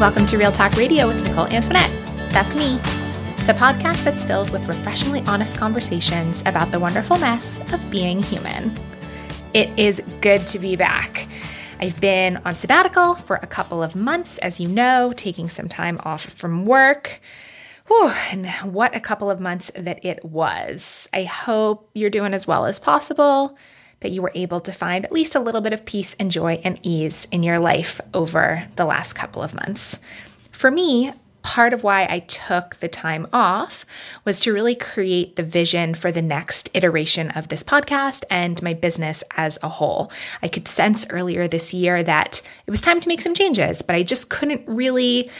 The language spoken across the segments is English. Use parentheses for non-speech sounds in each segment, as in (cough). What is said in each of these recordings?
Welcome to Real Talk Radio with Nicole Antoinette. That's me, the podcast that's filled with refreshingly honest conversations about the wonderful mess of being human. It is good to be back. I've been on sabbatical for a couple of months, as you know, taking some time off from work. Whew, and what a couple of months that it was. I hope you're doing as well as possible that you were able to find at least a little bit of peace and joy and ease in your life over the last couple of months. For me, part of why I took the time off was to really create the vision for the next iteration of this podcast and my business as a whole. I could sense earlier this year that it was time to make some changes, but I just couldn't really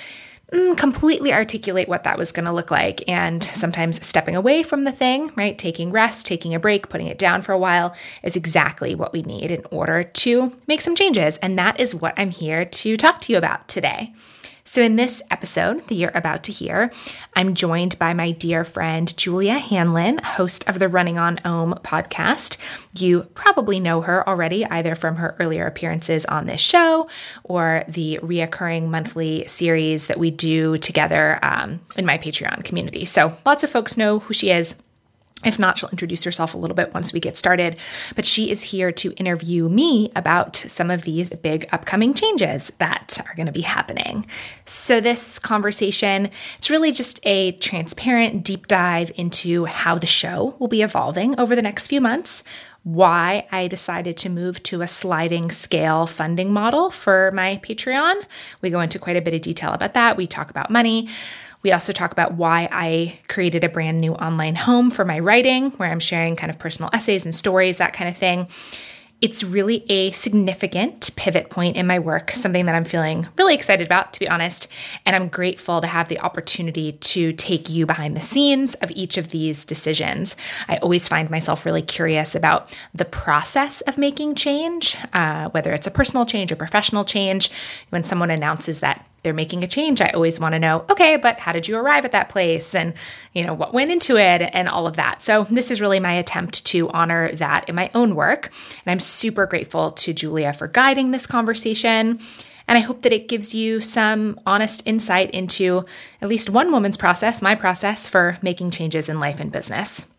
Mm, completely articulate what that was going to look like. And sometimes stepping away from the thing, right? Taking rest, taking a break, putting it down for a while is exactly what we need in order to make some changes. And that is what I'm here to talk to you about today. So, in this episode that you're about to hear, I'm joined by my dear friend Julia Hanlon, host of the Running on Om podcast. You probably know her already, either from her earlier appearances on this show or the reoccurring monthly series that we do together um, in my Patreon community. So, lots of folks know who she is. If not, she'll introduce herself a little bit once we get started. But she is here to interview me about some of these big upcoming changes that are going to be happening. So, this conversation, it's really just a transparent deep dive into how the show will be evolving over the next few months, why I decided to move to a sliding scale funding model for my Patreon. We go into quite a bit of detail about that. We talk about money. We also talk about why I created a brand new online home for my writing, where I'm sharing kind of personal essays and stories, that kind of thing. It's really a significant pivot point in my work, something that I'm feeling really excited about, to be honest. And I'm grateful to have the opportunity to take you behind the scenes of each of these decisions. I always find myself really curious about the process of making change, uh, whether it's a personal change or professional change. When someone announces that they're making a change, I always want to know, okay, but how did you arrive at that place? And, you know, what went into it and all of that. So, this is really my attempt to honor that in my own work. And I'm super grateful to Julia for guiding this conversation. And I hope that it gives you some honest insight into at least one woman's process, my process for making changes in life and business.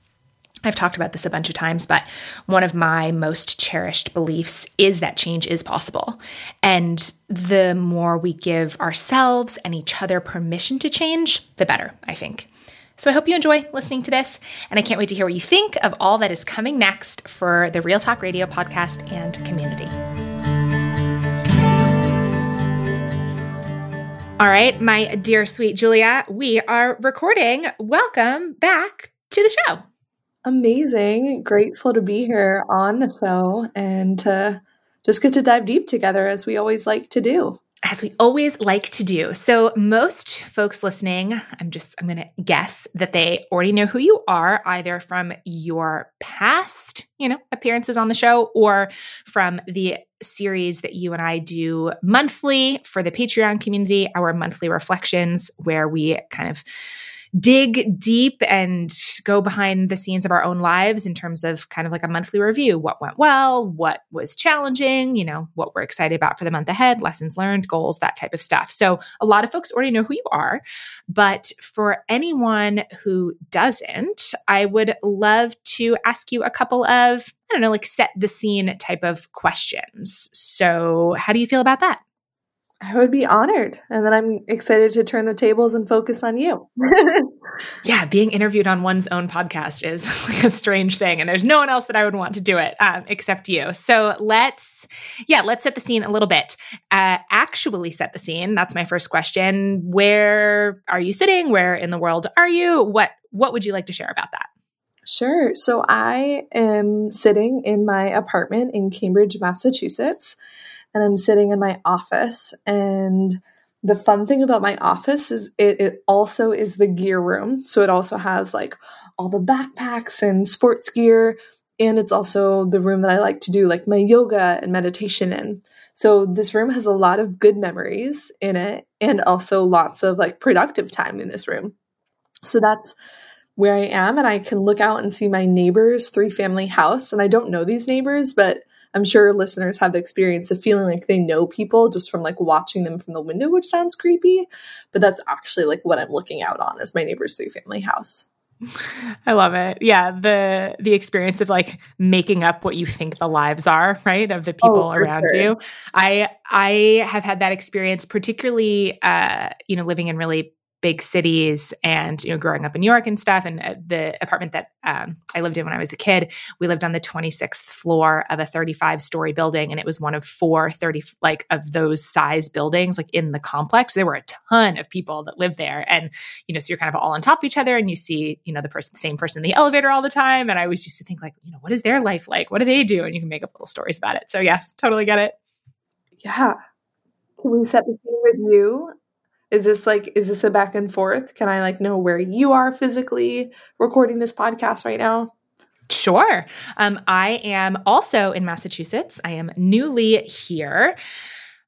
I've talked about this a bunch of times, but one of my most cherished beliefs is that change is possible. And the more we give ourselves and each other permission to change, the better, I think. So I hope you enjoy listening to this, and I can't wait to hear what you think of all that is coming next for the Real Talk Radio podcast and community. All right, my dear sweet Julia, we are recording. Welcome back to the show. Amazing. Grateful to be here on the show and to just get to dive deep together as we always like to do. As we always like to do. So, most folks listening, I'm just, I'm going to guess that they already know who you are, either from your past, you know, appearances on the show or from the series that you and I do monthly for the Patreon community, our monthly reflections, where we kind of dig deep and go behind the scenes of our own lives in terms of kind of like a monthly review what went well, what was challenging, you know, what we're excited about for the month ahead, lessons learned, goals, that type of stuff. So a lot of folks already know who you are. But for anyone who doesn't, I would love to ask you a couple of, I don't know, like set the scene type of questions. So, how do you feel about that? I would be honored. And then I'm excited to turn the tables and focus on you. (laughs) yeah, being interviewed on one's own podcast is (laughs) like a strange thing. And there's no one else that I would want to do it um, except you. So let's, yeah, let's set the scene a little bit. Uh, actually, set the scene. That's my first question. Where are you sitting? Where in the world are you? What What would you like to share about that? Sure. So I am sitting in my apartment in Cambridge, Massachusetts and I'm sitting in my office. And the fun thing about my office is it, it also is the gear room. So it also has like all the backpacks and sports gear. And it's also the room that I like to do like my yoga and meditation in. So this room has a lot of good memories in it and also lots of like productive time in this room. So that's where I am and I can look out and see my neighbor's three family house and I don't know these neighbors but I'm sure listeners have the experience of feeling like they know people just from like watching them from the window, which sounds creepy, but that's actually like what I'm looking out on is my neighbor's three family house. I love it. Yeah, the the experience of like making up what you think the lives are, right? Of the people oh, around sure. you. I I have had that experience particularly uh you know living in really big cities and you know growing up in New York and stuff and uh, the apartment that um, I lived in when I was a kid we lived on the 26th floor of a 35 story building and it was one of four 30 like of those size buildings like in the complex. There were a ton of people that lived there and you know so you're kind of all on top of each other and you see you know the person the same person in the elevator all the time and I always used to think like you know what is their life like? What do they do? And you can make up little stories about it. So yes totally get it. Yeah. Can we set the scene with you is this like is this a back and forth? Can i like know where you are physically recording this podcast right now? Sure. Um, i am also in massachusetts. I am newly here.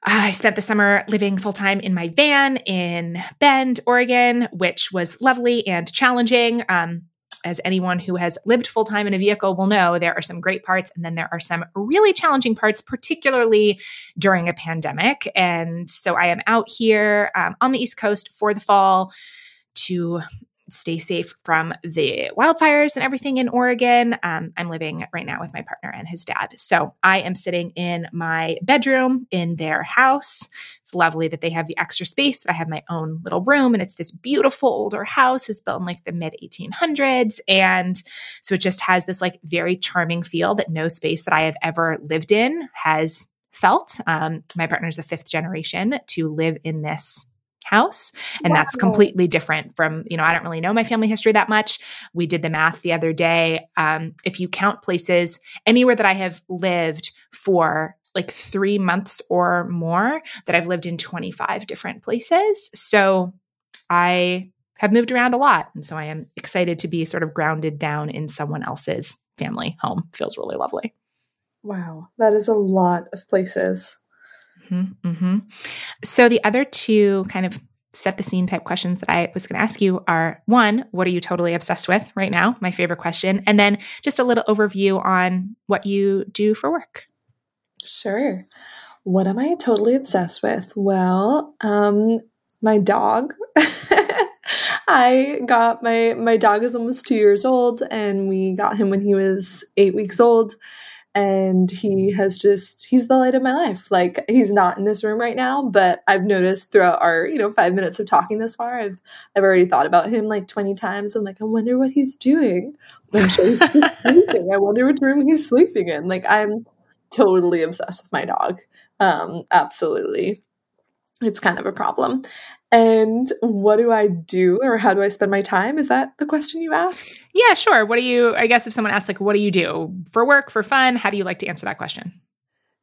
I spent the summer living full time in my van in Bend, Oregon, which was lovely and challenging. Um, as anyone who has lived full time in a vehicle will know, there are some great parts and then there are some really challenging parts, particularly during a pandemic. And so I am out here um, on the East Coast for the fall to stay safe from the wildfires and everything in Oregon. Um, I'm living right now with my partner and his dad. So I am sitting in my bedroom in their house. It's lovely that they have the extra space, that I have my own little room. And it's this beautiful older house. It's built in like the mid 1800s. And so it just has this like very charming feel that no space that I have ever lived in has felt. Um, my partner is a fifth generation to live in this house and wow. that's completely different from you know i don't really know my family history that much. We did the math the other day. Um, if you count places anywhere that i have lived for like three months or more that i've lived in 25 different places. So i have moved around a lot and so i am excited to be sort of grounded down in someone else's family home. Feels really lovely. Wow. That is a lot of places Mm-hmm, mm-hmm. So the other two kind of set the scene type questions that I was going to ask you are one, what are you totally obsessed with right now? My favorite question. And then just a little overview on what you do for work. Sure. What am I totally obsessed with? Well, um, my dog. (laughs) I got my my dog is almost two years old, and we got him when he was eight weeks old and he has just he's the light of my life. Like he's not in this room right now but i've noticed throughout our you know five minutes of talking this far i've i've already thought about him like 20 times. I'm like i wonder what he's doing. I'm sure he's sleeping i wonder which room he's sleeping in. Like i'm totally obsessed with my dog. Um absolutely. It's kind of a problem and what do I do or how do I spend my time? Is that the question you asked? Yeah, sure. What do you, I guess if someone asks, like, what do you do for work, for fun? How do you like to answer that question?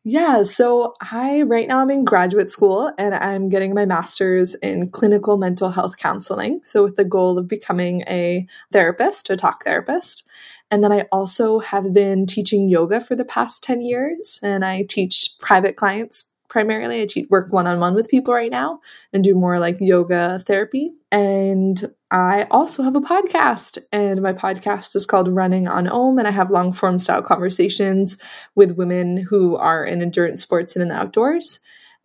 Yeah, so I right now I'm in graduate school and I'm getting my master's in clinical mental health counseling. So, with the goal of becoming a therapist, a talk therapist. And then I also have been teaching yoga for the past 10 years and I teach private clients primarily. I teach, work one on one with people right now and do more like yoga therapy. And I also have a podcast, and my podcast is called Running on Om. And I have long form style conversations with women who are in endurance sports and in the outdoors.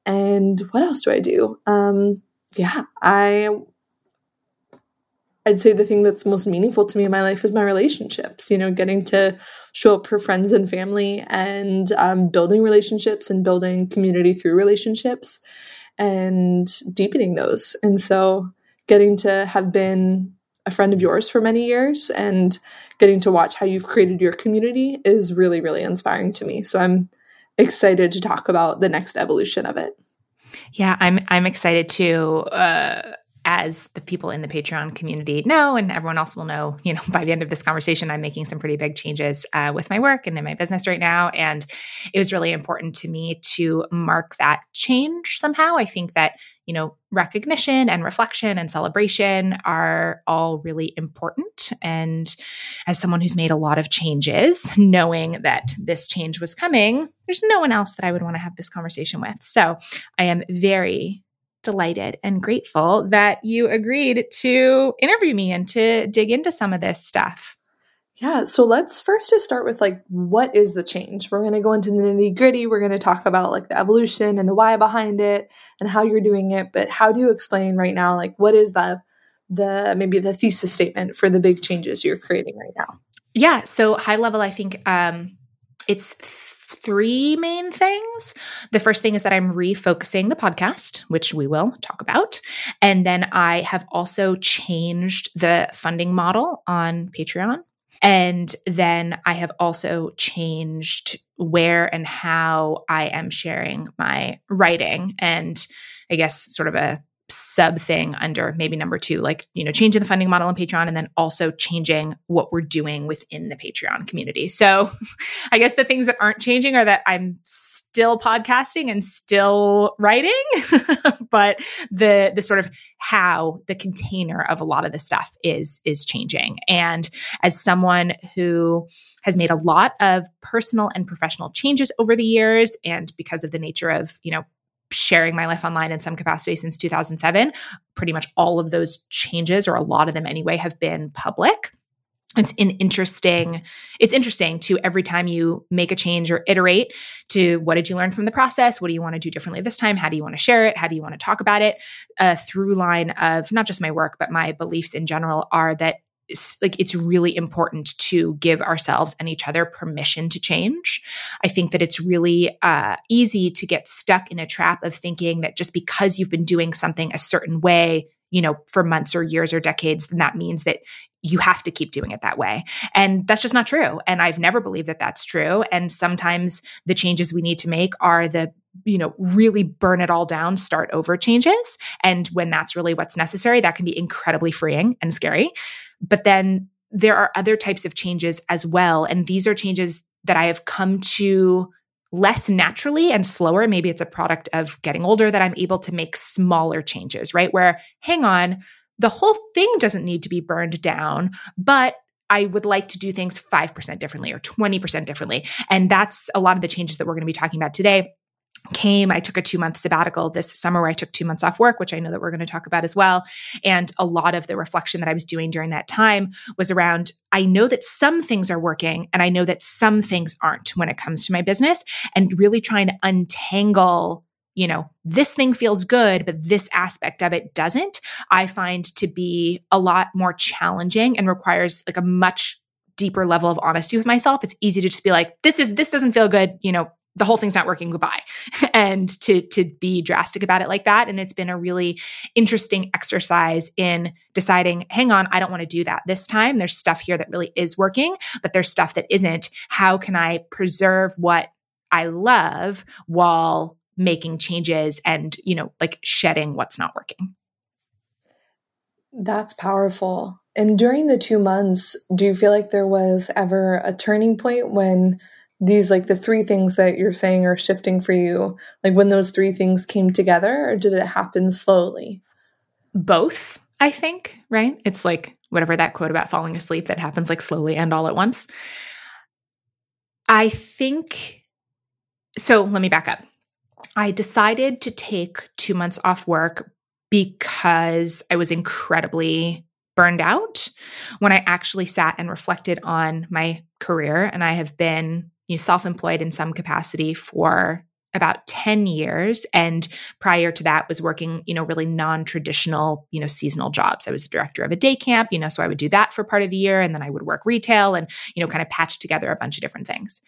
And what else do I do? Um, yeah, I I'd say the thing that's most meaningful to me in my life is my relationships, you know, getting to show up for friends and family and um, building relationships and building community through relationships and deepening those. And so getting to have been a friend of yours for many years and getting to watch how you've created your community is really, really inspiring to me. So I'm excited to talk about the next evolution of it. Yeah, I'm I'm excited to uh as the people in the Patreon community know, and everyone else will know, you know, (laughs) by the end of this conversation, I'm making some pretty big changes uh, with my work and in my business right now. And it was really important to me to mark that change somehow. I think that, you know, recognition and reflection and celebration are all really important. And as someone who's made a lot of changes, knowing that this change was coming, there's no one else that I would want to have this conversation with. So I am very delighted and grateful that you agreed to interview me and to dig into some of this stuff. Yeah, so let's first just start with like what is the change? We're going to go into the nitty gritty. We're going to talk about like the evolution and the why behind it and how you're doing it. But how do you explain right now like what is the the maybe the thesis statement for the big changes you're creating right now? Yeah, so high level, I think um, it's three main things. The first thing is that I'm refocusing the podcast, which we will talk about. And then I have also changed the funding model on Patreon. And then I have also changed where and how I am sharing my writing and I guess sort of a sub thing under maybe number two, like, you know, changing the funding model on Patreon and then also changing what we're doing within the Patreon community. So (laughs) I guess the things that aren't changing are that I'm still podcasting and still writing, (laughs) but the the sort of how the container of a lot of the stuff is is changing. And as someone who has made a lot of personal and professional changes over the years and because of the nature of, you know, sharing my life online in some capacity since 2007. Pretty much all of those changes, or a lot of them anyway, have been public. It's an interesting, it's interesting to every time you make a change or iterate to what did you learn from the process? What do you want to do differently this time? How do you want to share it? How do you want to talk about it? A through line of not just my work, but my beliefs in general are that like it's really important to give ourselves and each other permission to change. I think that it's really uh, easy to get stuck in a trap of thinking that just because you've been doing something a certain way, you know, for months or years or decades, then that means that you have to keep doing it that way. And that's just not true. And I've never believed that that's true. And sometimes the changes we need to make are the you know, really burn it all down, start over changes. And when that's really what's necessary, that can be incredibly freeing and scary. But then there are other types of changes as well. And these are changes that I have come to less naturally and slower. Maybe it's a product of getting older that I'm able to make smaller changes, right? Where, hang on, the whole thing doesn't need to be burned down, but I would like to do things 5% differently or 20% differently. And that's a lot of the changes that we're going to be talking about today came i took a two month sabbatical this summer where i took two months off work which i know that we're going to talk about as well. And a lot of the reflection that i was doing during that time was around i know that some things are working and i know that some things aren't when it comes to my business and really trying to untangle you know this thing feels good but this aspect of it doesn't i find to be a lot more challenging and requires like a much deeper level of honesty with myself. It's easy to just be like this is this doesn't feel good you know the whole thing's not working goodbye. (laughs) And to to be drastic about it like that. And it's been a really interesting exercise in deciding hang on i don't want to do that this time. There's stuff here that really is working but there's stuff that isn't. How can i preserve what i love while making changes and you know like shedding what's not working? That's powerful. And during the 2 months do you feel like there was ever a turning point when these like the three things that you're saying are shifting for you like when those three things came together or did it happen slowly? Both i think right? It's like whatever that quote about falling asleep that happens like slowly and all at once. I think so let me back up. I decided to take 2 months off work because i was incredibly burned out when I actually sat and reflected on my career. And I have been you know, self-employed in some capacity for about 10 years and prior to that was working you know really non-traditional you know seasonal jobs. I was the director of a day camp you know so i would do that for part of the year and then i would work retail and you know kind of patch together a bunch of different things.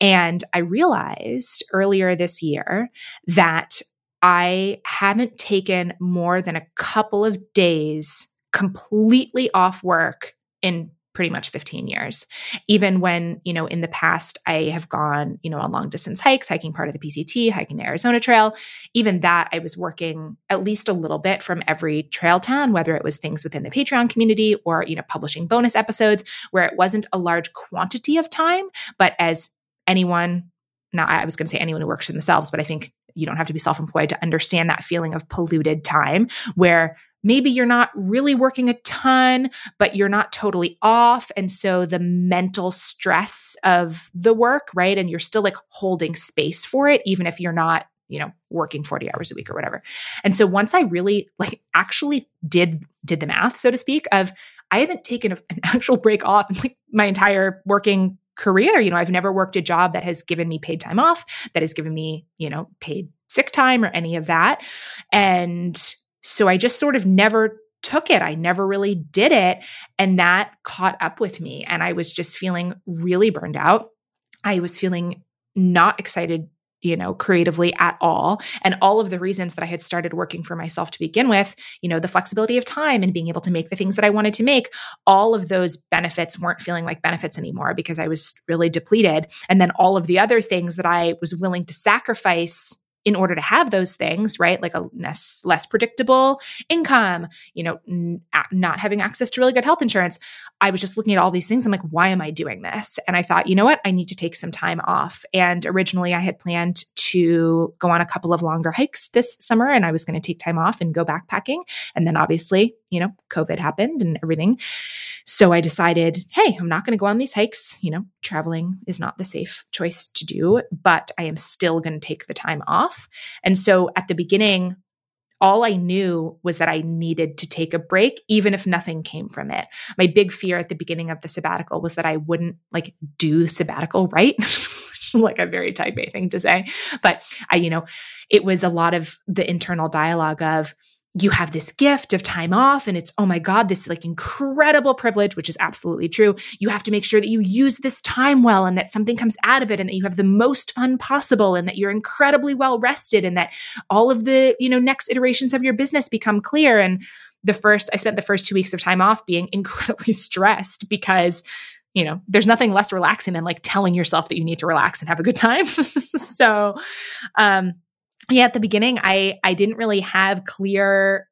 And i realized earlier this year that i haven't taken more than a couple of days completely off work in pretty much 15 years. Even when, you know, in the past I have gone, you know, on long distance hikes, hiking part of the PCT, hiking the Arizona Trail, even that I was working at least a little bit from every trail town, whether it was things within the Patreon community or, you know, publishing bonus episodes where it wasn't a large quantity of time, but as anyone now I was going to say anyone who works for themselves, but I think you don't have to be self employed to understand that feeling of polluted time where maybe you're not really working a ton, but you're not totally off. And so the mental stress of the work, right? And you're still like holding space for it, even if you're not you know working 40 hours a week or whatever and so once i really like actually did did the math so to speak of I haven't taken a, an (laughs) actual break off in like my entire working career. You know, I've never worked a job that has given me paid time off, that has given me, you know, paid sick time or any of that. And so I just sort of never took it. I never really did it. And that caught up with me. And I was just feeling really burned out. I was feeling not excited you know, creatively at all. And all of the reasons that I had started working for myself to begin with, you know, the flexibility of time and being able to make the things that I wanted to make, all of those benefits weren't feeling like benefits anymore because I was really depleted. And then all of the other things that I was willing to sacrifice in order to have those things, right? Like a less, less predictable income, you know, n- not having access to really good health insurance. I was just looking at all these things. I'm like, why am I doing this? And I thought, you know what? I need to take some time off. And originally I had planned to go on a couple of longer hikes this summer and I was going to take time off and go backpacking. And then obviously, you know, COVID happened and everything. So I decided, hey, I'm not going to go on these hikes. You know, traveling is not the safe choice to do, but I am still going to take the time off. And so at the beginning, all I knew was that I needed to take a break, even if nothing came from it. My big fear at the beginning of the sabbatical was that I wouldn't like do sabbatical right. (laughs) like a very type A thing to say. But I, you know, it was a lot of the internal dialogue of, you have this gift of time off and it's oh my god this like incredible privilege which is absolutely true. You have to make sure that you use this time well and that something comes out of it and that you have the most fun possible and that you're incredibly well rested and that all of the you know next iterations of your business become clear. And the first i spent the first 2 weeks of time off being (laughs) incredibly stressed because you know there's nothing less relaxing than like telling yourself that you need to relax and have a good time. (laughs) So um yeah, at the beginning, I I didn't really have clear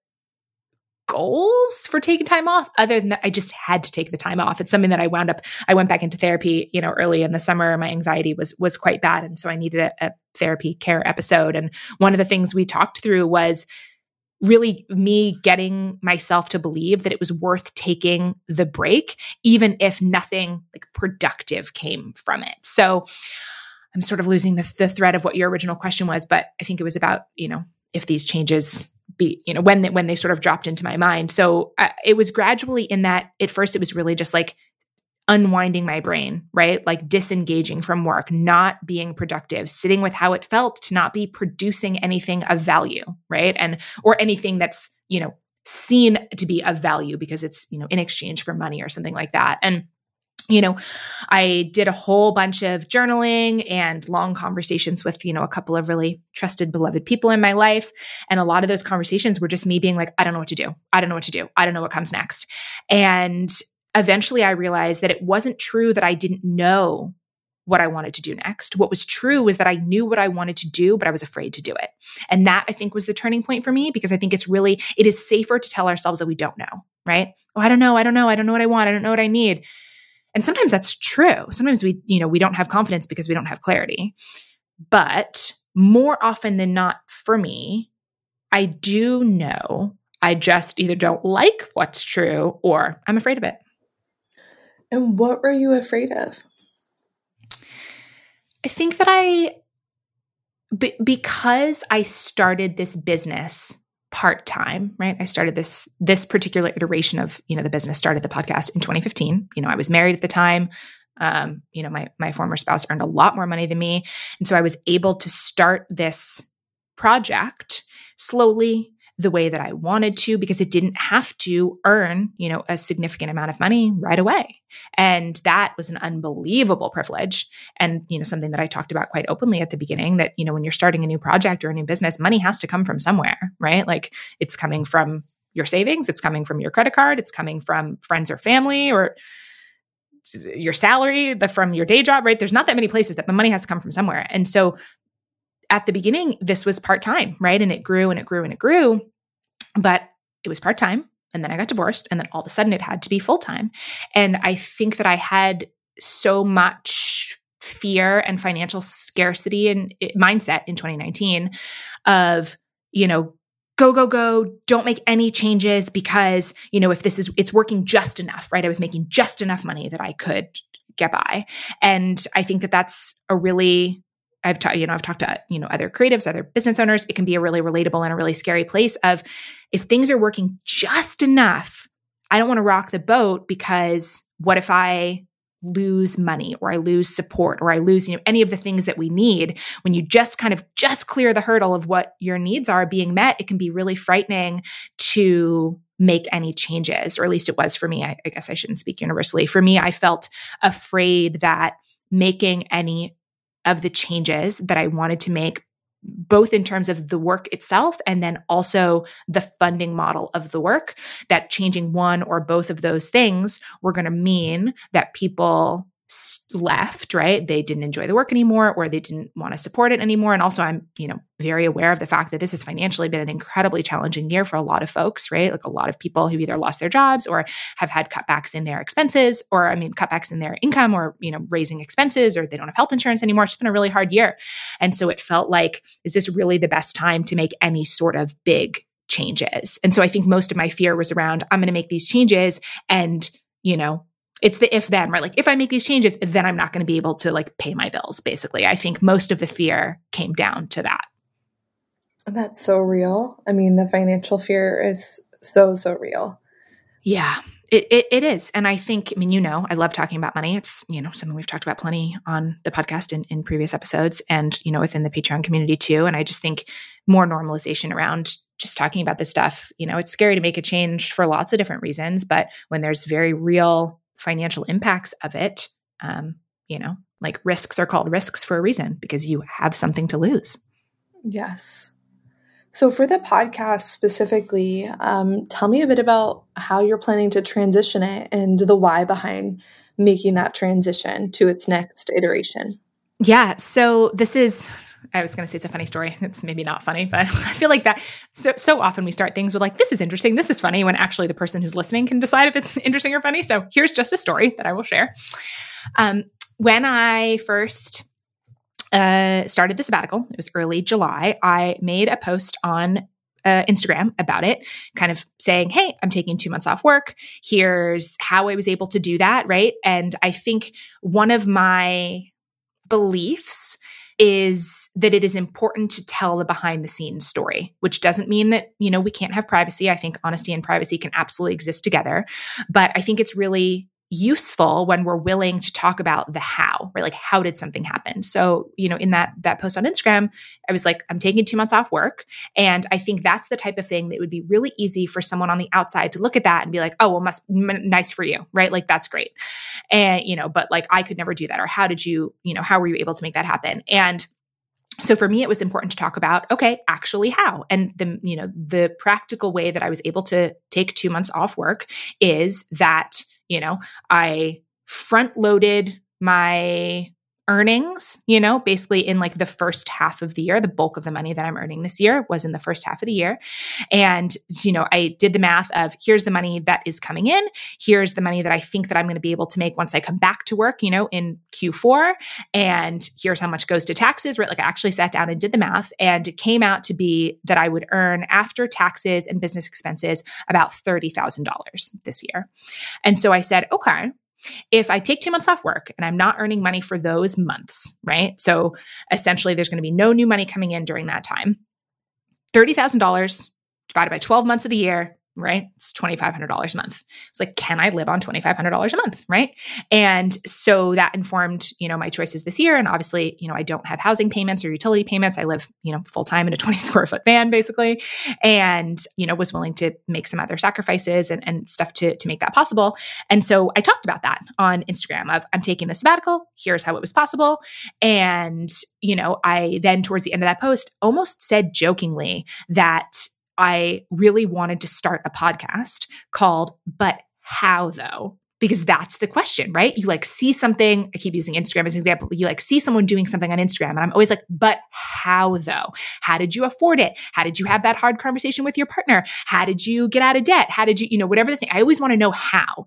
goals for taking time off. Other than that i just had to take the time off. It's something that i wound up i went back into therapy you know early in the summer. My anxiety was was quite bad and so i needed a, a therapy care episode. And one of the things we talked through was really me getting myself to believe that it was worth taking the break even if nothing like productive came from it. So I'm sort of losing the, the thread of what your original question was, but I think it was about, you know, if these changes be, you know, when they, when they sort of dropped into my mind. So uh, it was gradually in that at first it was really just like unwinding my brain, right? Like disengaging from work, not being productive, sitting with how it felt to not be producing anything of value, right? And or anything that's, you know, seen to be of value because it's, you know, in exchange for money or something like that. And you know, I did a whole bunch of journaling and long conversations with, you know, a couple of really trusted, beloved people in my life. And a lot of those conversations were just me being like, I don't know what to do. I don't know what to do. I don't know what comes next. And eventually I realized that it wasn't true that I didn't know what I wanted to do next. What was true was that I knew what I wanted to do, but I was afraid to do it. And that I think was the turning point for me because I think it's really, it is safer to tell ourselves that we don't know, right? Oh, I don't know. I don't know. I don't know what I want. I don't know what I need and sometimes that's true. Sometimes we, you know, we don't have confidence because we don't have clarity. But more often than not, for me, I do know I just either don't like what's true or I'm afraid of it. And what were you afraid of? I think that I, b- because I started this business part time, right? I started this this particular iteration of you know the business started the podcast in 2015. You know, I was married at the time. Um, you know, my my former spouse earned a lot more money than me, and so I was able to start this project slowly the way that I wanted to because it didn't have to earn, you know, a significant amount of money right away. And that was an unbelievable privilege and, you know, something that I talked about quite openly at the beginning that, you know, when you're starting a new project or a new business, money has to come from somewhere, right? Like it's coming from your savings, it's coming from your credit card, it's coming from friends or family or your salary, the from your day job, right? There's not that many places that the money has to come from somewhere. And so at the beginning, this was part time, right? And it grew and it grew and it grew, but it was part time. And then I got divorced. And then all of a sudden it had to be full time. And I think that I had so much fear and financial scarcity and eh, mindset in 2019 of, you know, go go go don't make any changes because you know if this is it's working just enough right i was making just enough money that i could get by and i think that that's a really I've you know, I've talked to, you know, other creatives, other business owners. It can be a really relatable and a really scary place of if things are working just enough, I don't want to rock the boat because what if I lose money or I lose support or I lose you know any of the things that we need? When you just kind of just clear the hurdle of what your needs are being met it can be really frightening to make any changes or at least it was for me. I, I guess I shouldn't speak universally. For me I felt afraid that making any of the changes that I wanted to make both in terms of the work itself and then also the funding model of the work that changing one or both of those things were going to mean that people left right they didn't enjoy the work anymore or they didn't want to support it anymore. And also i'm you know very aware of the fact that this has financially been an incredibly challenging year for a lot of folks right? Like a lot of people who either lost their jobs or have had cutbacks in their expenses or i mean cutbacks in their income or you know raising expenses or they don't have health insurance anymore. It's been a really hard year. And so it felt like is this really the best time to make any sort of big changes? And so i think most of my fear was around i'm going to make these changes and you know it's the if then, right? Like if I make these changes, then I'm not going to be able to like pay my bills, basically. I think most of the fear came down to that. That's so real. I mean, the financial fear is so, so real. Yeah, it, it, it is. And I think, I mean, you know, I love talking about money. It's, you know, something we've talked about plenty on the podcast in, in previous episodes and, you know, within the Patreon community too. And I just think more normalization around just talking about this stuff, you know, it's scary to make a change for lots of different reasons. But when there's very real financial impacts of it, um, you know, like risks are called risks for a reason because you have something to lose. Yes. So, for the podcast specifically, um, tell me a bit about how you're planning to transition it and the why behind making that transition to its next iteration. Yeah. So, this is I was going to say it's a funny story. It's maybe not funny, but (laughs) I feel like that so so often we start things with like this is interesting, this is funny when actually the person who's listening can decide if it's (laughs) interesting or funny. So here's just a story that I will share. Um, when I first uh, started the sabbatical, it was early July. I made a post on uh, Instagram about it, kind of saying, Hey, I'm taking two months off work. Here's how I was able to do that. Right. And I think one of my beliefs is that it is important to tell the behind the scenes story, which doesn't mean that, you know, we can't have privacy. I think honesty and privacy can absolutely exist together. But I think it's really useful when we're willing to talk about the how right? Like how did something happen? So you know in that that post on instagram i was like i'm taking two months off work. And i think that's the type of thing that would be really easy for someone on the outside to look at that and be like oh well must m- nice for you right? Like that's great. And you know but like i could never do that. Or how did you you know how were you able to make that happen? And so for me it was important to talk about okay actually how? And the you know the practical way that i was able to take 2 months off work is that you know, I front loaded my earnings, you know, basically in like the first half of the year. The bulk of the money that I'm earning this year was in the first half of the year. And, you know, I did the math of here's the money that is coming in, here's the money that I think that I'm going to be able to make once I come back to work, you know, in Q4. And here's how much goes to taxes, right? Like I actually sat down and did the math and it came out to be that I would earn after taxes and business expenses about $30,000 this year. And so I said, okay, if I take two months off work and I'm not earning money for those months, right? So essentially, there's going to be no new money coming in during that time. $30,000 divided by 12 months of the year right? It's $2,500 a month. It's like, can I live on $2,500 a month? Right. And so that informed, you know, my choices this year. And obviously, you know, I don't have housing payments or utility payments. I live, you know, full time in a (laughs) 20 square foot van basically. And, you know, was willing to make some other sacrifices and, and stuff to, to make that possible. And so I talked about that on Instagram of I'm taking the sabbatical. Here's how it was possible. And, you know, I then towards the end of that post almost said jokingly that I really wanted to start a podcast called But How Though? Because that's the question, right? You like see something, I keep using Instagram as an example, you like see someone doing something on Instagram, and I'm always like, but how though? How did you afford it? How did you have that hard conversation with your partner? How did you get out of debt? How did you, you know, whatever the thing, I always want to know how.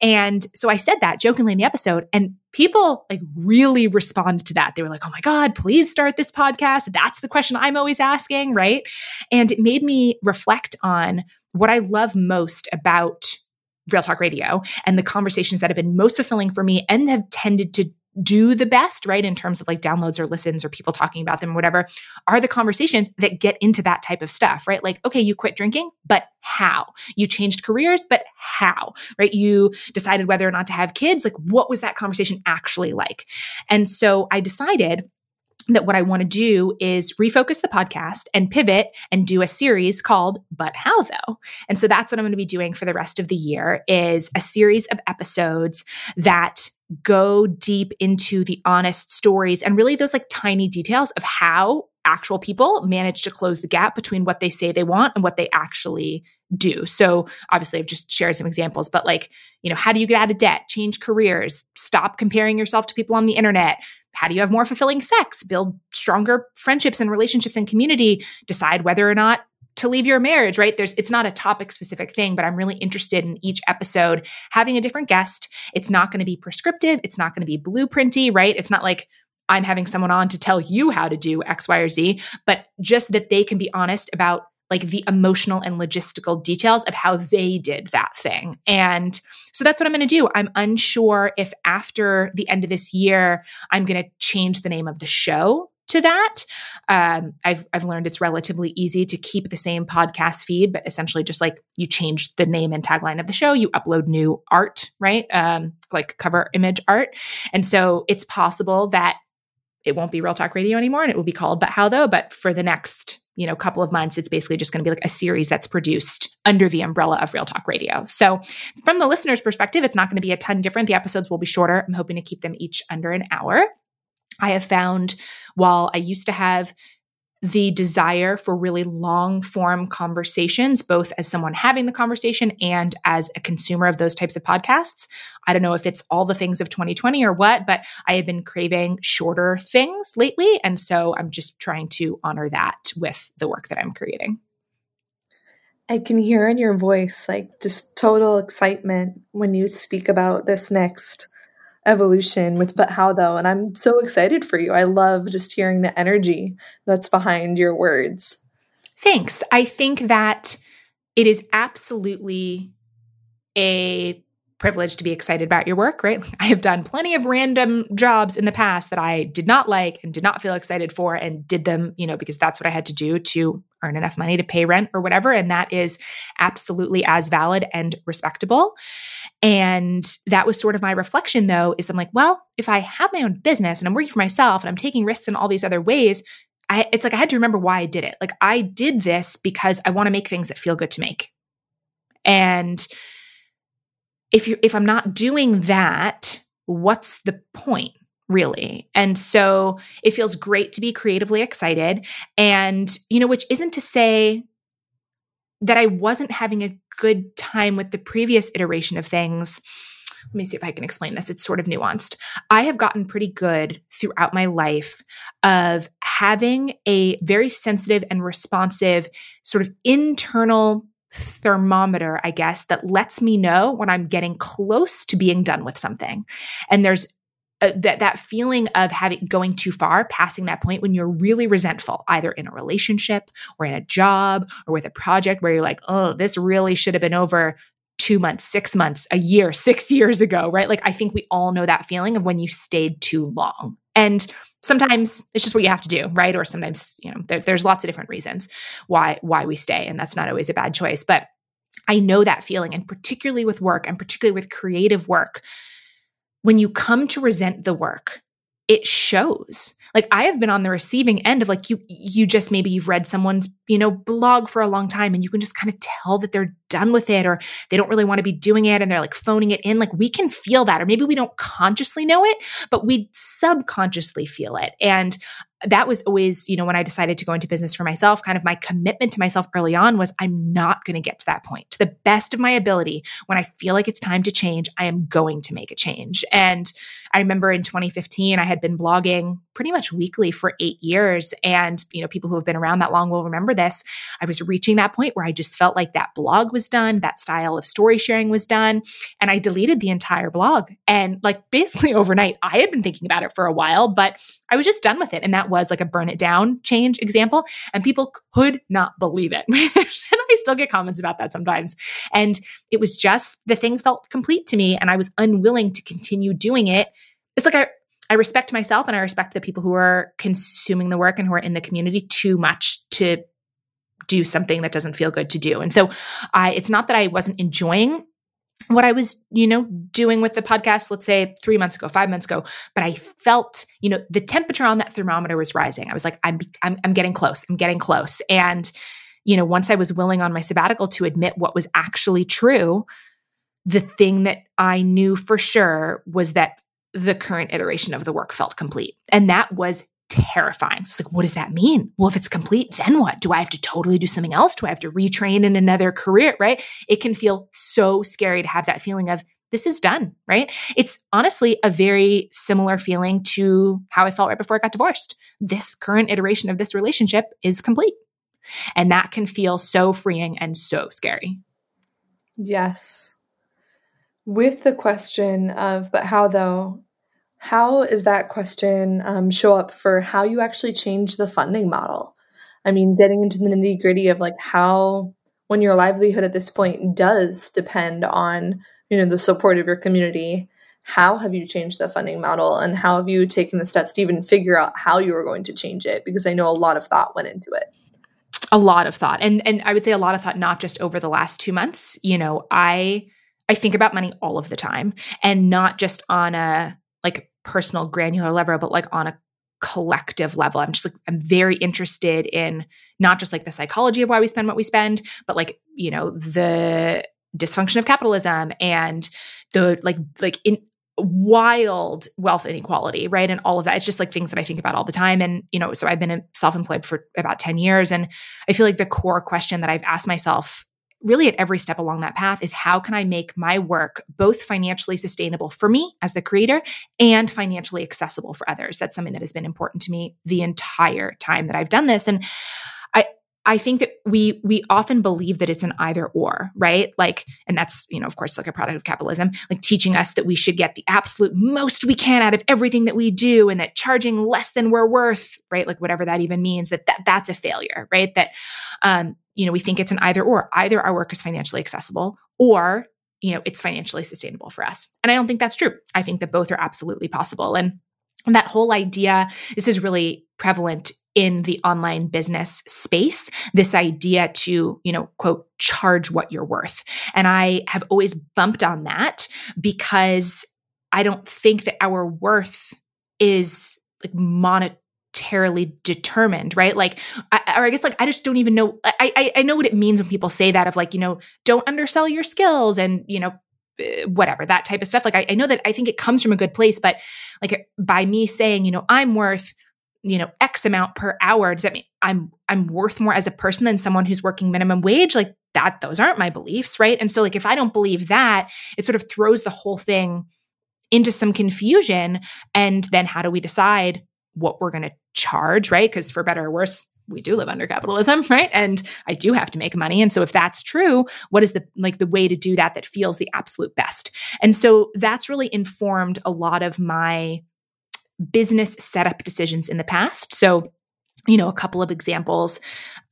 And so I said that jokingly in the episode, and people like really responded to that. They were like, oh my God, please start this podcast. That's the question I'm always asking. Right. And it made me reflect on what I love most about Real Talk Radio and the conversations that have been most fulfilling for me and have tended to do the best, right, in terms of like downloads or listens or people talking about them whatever, are the conversations that get into that type of stuff, right? Like, okay, you quit drinking, but how? You changed careers, but how, right? You decided whether or not to have kids. Like, what was that conversation actually like? And so I decided that what I want to do is refocus the podcast and pivot and do a series called But How Though. And so that's what I'm going to be doing for the rest of the year is a series of episodes that go deep into the honest stories and really those like tiny details of how actual people manage to close the gap between what they say they want and what they actually do. So obviously I've just shared some examples, but like, you know, how do you get out of debt, change careers, stop comparing yourself to people on the internet, how do you have more fulfilling sex, build stronger friendships and relationships and community, decide whether or not to leave your marriage, right? There's it's not a topic specific thing, but I'm really interested in each episode having a different guest. It's not going to be prescriptive, it's not going to be blueprinty, right? It's not like I'm having someone on to tell you how to do X, Y, or Z, but just that they can be honest about like the emotional and logistical details of how they did that thing. And so that's what I'm going to do. I'm unsure if after the end of this year, I'm going to change the name of the show to that. Um, I've, I've learned it's relatively easy to keep the same podcast feed, but essentially just like you change the name and tagline of the show, you upload new art, right? Um, like cover image art. And so it's possible that it won't be Real Talk Radio anymore and it will be called But How Though. But for the next you know couple of months it's basically just going to be like a series that's produced under the umbrella of real talk radio. So from the listener's perspective it's not going to be a ton different. The episodes will be shorter. I'm hoping to keep them each under an hour. I have found while i used to have the desire for really long form conversations, both as someone having the conversation and as a consumer of those types of podcasts. I don't know if it's all the things of 2020 or what, but I have been craving shorter things lately. And so I'm just trying to honor that with the work that I'm creating. I can hear in your voice like just total excitement when you speak about this next evolution with but how though and i'm so excited for you. I love just hearing the energy that's behind your words. Thanks. I think that it is absolutely a privilege to be excited about your work, right? (laughs) I have done plenty of random jobs in the past that I did not like and did not feel excited for and did them, you know, because that's what I had to do to earn enough money to pay rent or whatever. And that is absolutely as valid and respectable. And that was sort of my reflection, though, is I'm like, well, if I have my own business and I'm working for myself and I'm taking risks in all these other ways, I, it's like I had to remember why I did it. Like I did this because I want to make things that feel good to make. And if you if I'm not doing that, what's the point? really. And so it feels great to be creatively excited. And, you know, which isn't to say that I wasn't having a good time with the previous iteration of things. Let me see if I can explain this. It's sort of nuanced. I have gotten pretty good throughout my life of having a very sensitive and responsive sort of internal thermometer, I guess, that lets me know when I'm getting close to being done with something. And there's that that feeling of having going too far, passing that point when you're really resentful, either in a relationship or in a job or with a project where you're like, oh, this really should have been over two months, six months, a year, six years ago, right? Like I think we all know that feeling of when you stayed too long. And sometimes it's just what you have to do right? Or sometimes you know there, there's lots of different reasons why why we stay and that's not always a bad choice. But i know that feeling and particularly with work and particularly with creative work when you come to resent the work it shows. Like i have been on the receiving end of like you you just maybe you've read someone's you know blog for a long time and you can just kind of tell that they're done with it or they don't really want to be doing it and they're like phoning it in like we can feel that or maybe we don't consciously know it but we subconsciously feel it and that was always, you know, when I decided to go into business for myself, kind of my commitment to myself early on was I'm not going to get to that point. To the best of my ability, when I feel like it's time to change, I am going to make a change. And I remember in 2015, I had been blogging pretty much weekly for eight years. And, you know, people who have been around that long will remember this. I was reaching that point where I just felt like that blog was done, that style of story sharing was done. And I deleted the entire blog. And like basically (laughs) overnight, I had been thinking about it for a while, but I was just done with it. And that was like a burn it down change example. And people could not believe it. (laughs) and I still get comments about that sometimes. And it was just the thing felt complete to me. And I was unwilling to continue doing it. It's like I, I respect myself and I respect the people who are consuming the work and who are in the community too much to do something that doesn't feel good to do. And so I it's not that I wasn't enjoying what I was, you know, doing with the podcast, let's say three months ago, five months ago, but I felt, you know, the temperature on that thermometer was rising. I was like, I'm, I'm, I'm getting close. I'm getting close. And, you know, once I was willing on my sabbatical to admit what was actually true, the thing that I knew for sure was that the current iteration of the work felt complete. And that was terrifying. So it's like, what does that mean? Well, if it's complete, then what? Do I have to totally do something else? Do I have to retrain in another career? Right? It can feel so scary to have that feeling of this is done, right? It's honestly a very similar feeling to how I felt right before I got divorced. This current iteration of this relationship is complete. And that can feel so freeing and so scary. Yes. With the question of, but how though, how is that question um, show up for how you actually change the funding model? I mean, getting into the nitty gritty of like how, when your livelihood at this point does depend on, you know, the support of your community, how have you changed the funding model and how have you taken the steps to even figure out how you were going to change it? Because I know a lot of thought went into it. A lot of thought. And and I would say a lot of thought not just over the last 2 months. You know, I I think about money all of the time and not just on a like personal granular level, but like on a collective level. I'm just like, I'm very interested in not just like the psychology of why we spend what we spend, but like, you know, the dysfunction of capitalism and the like, like in wild wealth inequality, right? And all of that. It's just like things that I think about all the time. And, you know, so I've been self employed for about 10 years. And I feel like the core question that I've asked myself really at every step along that path is how can I make my work both financially sustainable for me as the creator and financially accessible for others? That's something that has been important to me the entire time that I've done this. And I, think that we we often believe that it's an either or, right? Like, and that's you know, of course, like a product of capitalism, like teaching us that we should get the absolute most we can out of everything that we do, and that charging less than we're worth, right? Like whatever that even means, that, that that's a failure, right? That um, you know, we think it's an either or. Either our work is financially accessible or, you know, it's financially sustainable for us. And I don't think that's true. I think that both are absolutely possible. And that whole idea, this is really prevalent in the online business space this idea to you know quote charge what you're worth and i have always bumped on that because i don't think that our worth is like monet monetarily determined, right? Like, or I guess like I just don't even know. I, I I know what it means when people say that of like you know don't undersell your skills and you know eh, whatever that type of stuff. Like I, I know that I think it comes from a good place, but like by me saying you know I'm worth you know x amount per hour does that mean i'm i'm worth more as a person than someone who's working minimum wage like that those aren't my beliefs right and so like if i don't believe that it sort of throws the whole thing into some confusion and then how do we decide what we're going to charge, right? Because for better or worse, we do live under capitalism, (laughs) right? And I do have to make money. And so if that's true, what is the like the way to do that that feels the absolute best? And so that's really informed a lot of my business setup decisions in the past. So you know, a couple of examples.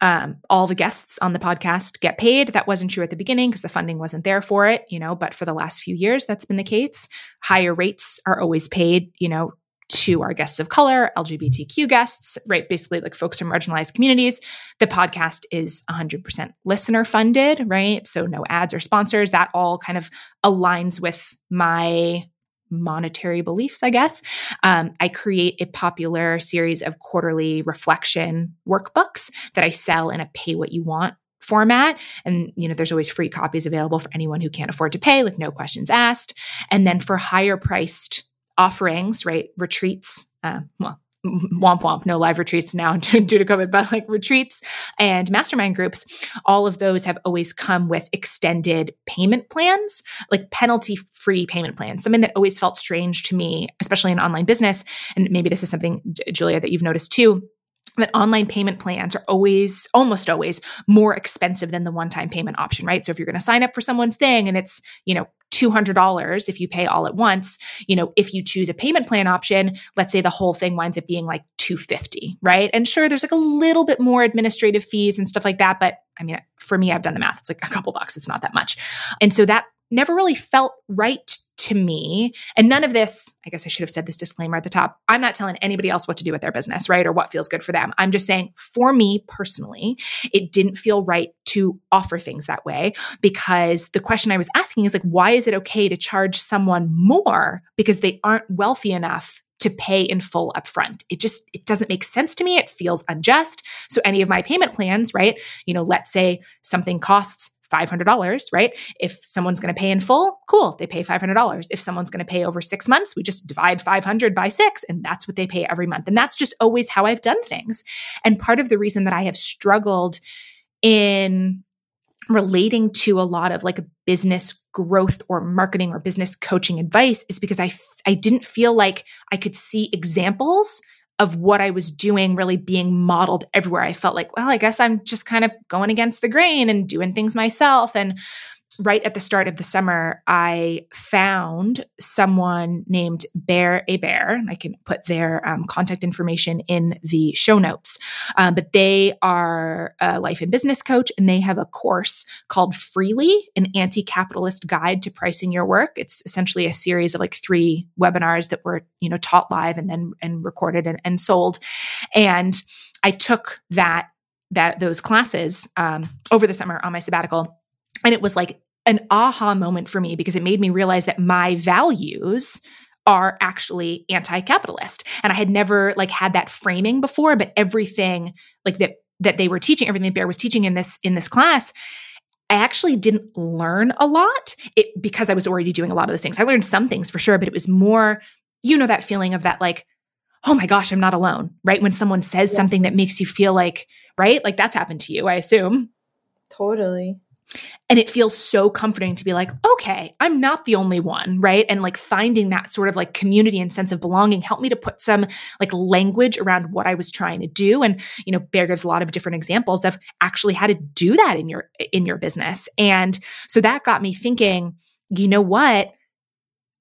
Um, all the guests on the podcast get paid. That wasn't true at the beginning because the funding wasn't there for it, you know, but for the last few years, that's been the case. Higher rates are always paid, you know, to our guests of color, LGBTQ guests, right? Basically, like folks from marginalized communities. The podcast is 100% listener funded, right? So no ads or sponsors. That all kind of aligns with my monetary beliefs, I guess. Um, I create a popular series of quarterly reflection workbooks that I sell in a pay what you want format and you know there's always free copies available for anyone who can't afford to pay like no questions asked and then for higher priced offerings, right? Retreats, uh, well, womp womp, no live retreats now (laughs) due to COVID, but like retreats and mastermind groups, all of those have always come with extended payment plans, like penalty free payment plans. Something that always felt strange to me, especially in online business. And maybe this is something, Julia, that you've noticed too that online payment plans are always almost always more expensive than the one time payment option right? So if you're going to sign up for someone's thing and it's you know $200 if you pay all at once you know if you choose a payment plan option let's say the whole thing winds up being like 250 right? And sure there's like a little bit more administrative fees and stuff like that but i mean for me i've done the math. It's like a couple bucks. It's not that much. And so that never really felt right to me. And none of this, I guess I should have said this disclaimer at the top. I'm not telling anybody else what to do with their business, right? Or what feels good for them. I'm just saying for me personally, it didn't feel right to offer things that way because the question I was asking is like, why is it okay to charge someone more because they aren't wealthy enough to pay in full upfront. It just it doesn't make sense to me. It feels unjust. So any of my payment plans, right? You know, let's say something costs $500, right? If someone's going to pay in full, cool, they pay $500. If someone's going to pay over six months, we just divide 500 by six, and that's what they pay every month. And that's just always how I've done things. And part of the reason that I have struggled in relating to a lot of like business growth or marketing or business coaching advice is because I f- I didn't feel like I could see examples of what I was doing really being modeled everywhere. I felt like, well, I guess I'm just kind of going against the grain and doing things myself. And right at the start of the summer, I found someone named Bear Hébert. I can put their um, contact information in the show notes. Um, but they are a life and business coach, and they have a course called Freely, an anti capitalist guide to pricing your work. It's essentially a series of like three webinars that were, you know, taught live and then and recorded and, and sold. And I took that that those classes um, over the summer on my sabbatical and it was like an aha moment for me because it made me realize that my values are actually anti-capitalist and i had never like had that framing before but everything like that that they were teaching everything bear was teaching in this in this class I actually didn't learn a lot it, because I was already doing a lot of those things. I learned some things for sure, but it was more, you know, that feeling of that, like, oh my gosh, I'm not alone, right? When someone says yeah. something that makes you feel like, right? Like that's happened to you, I assume. Totally. And it feels so comforting to be like, okay, I'm not the only one, right? And like finding that sort of like community and sense of belonging helped me to put some like language around what I was trying to do. And, you know, Bear gives a lot of different examples of actually how to do that in your in your business. And so that got me thinking, you know what?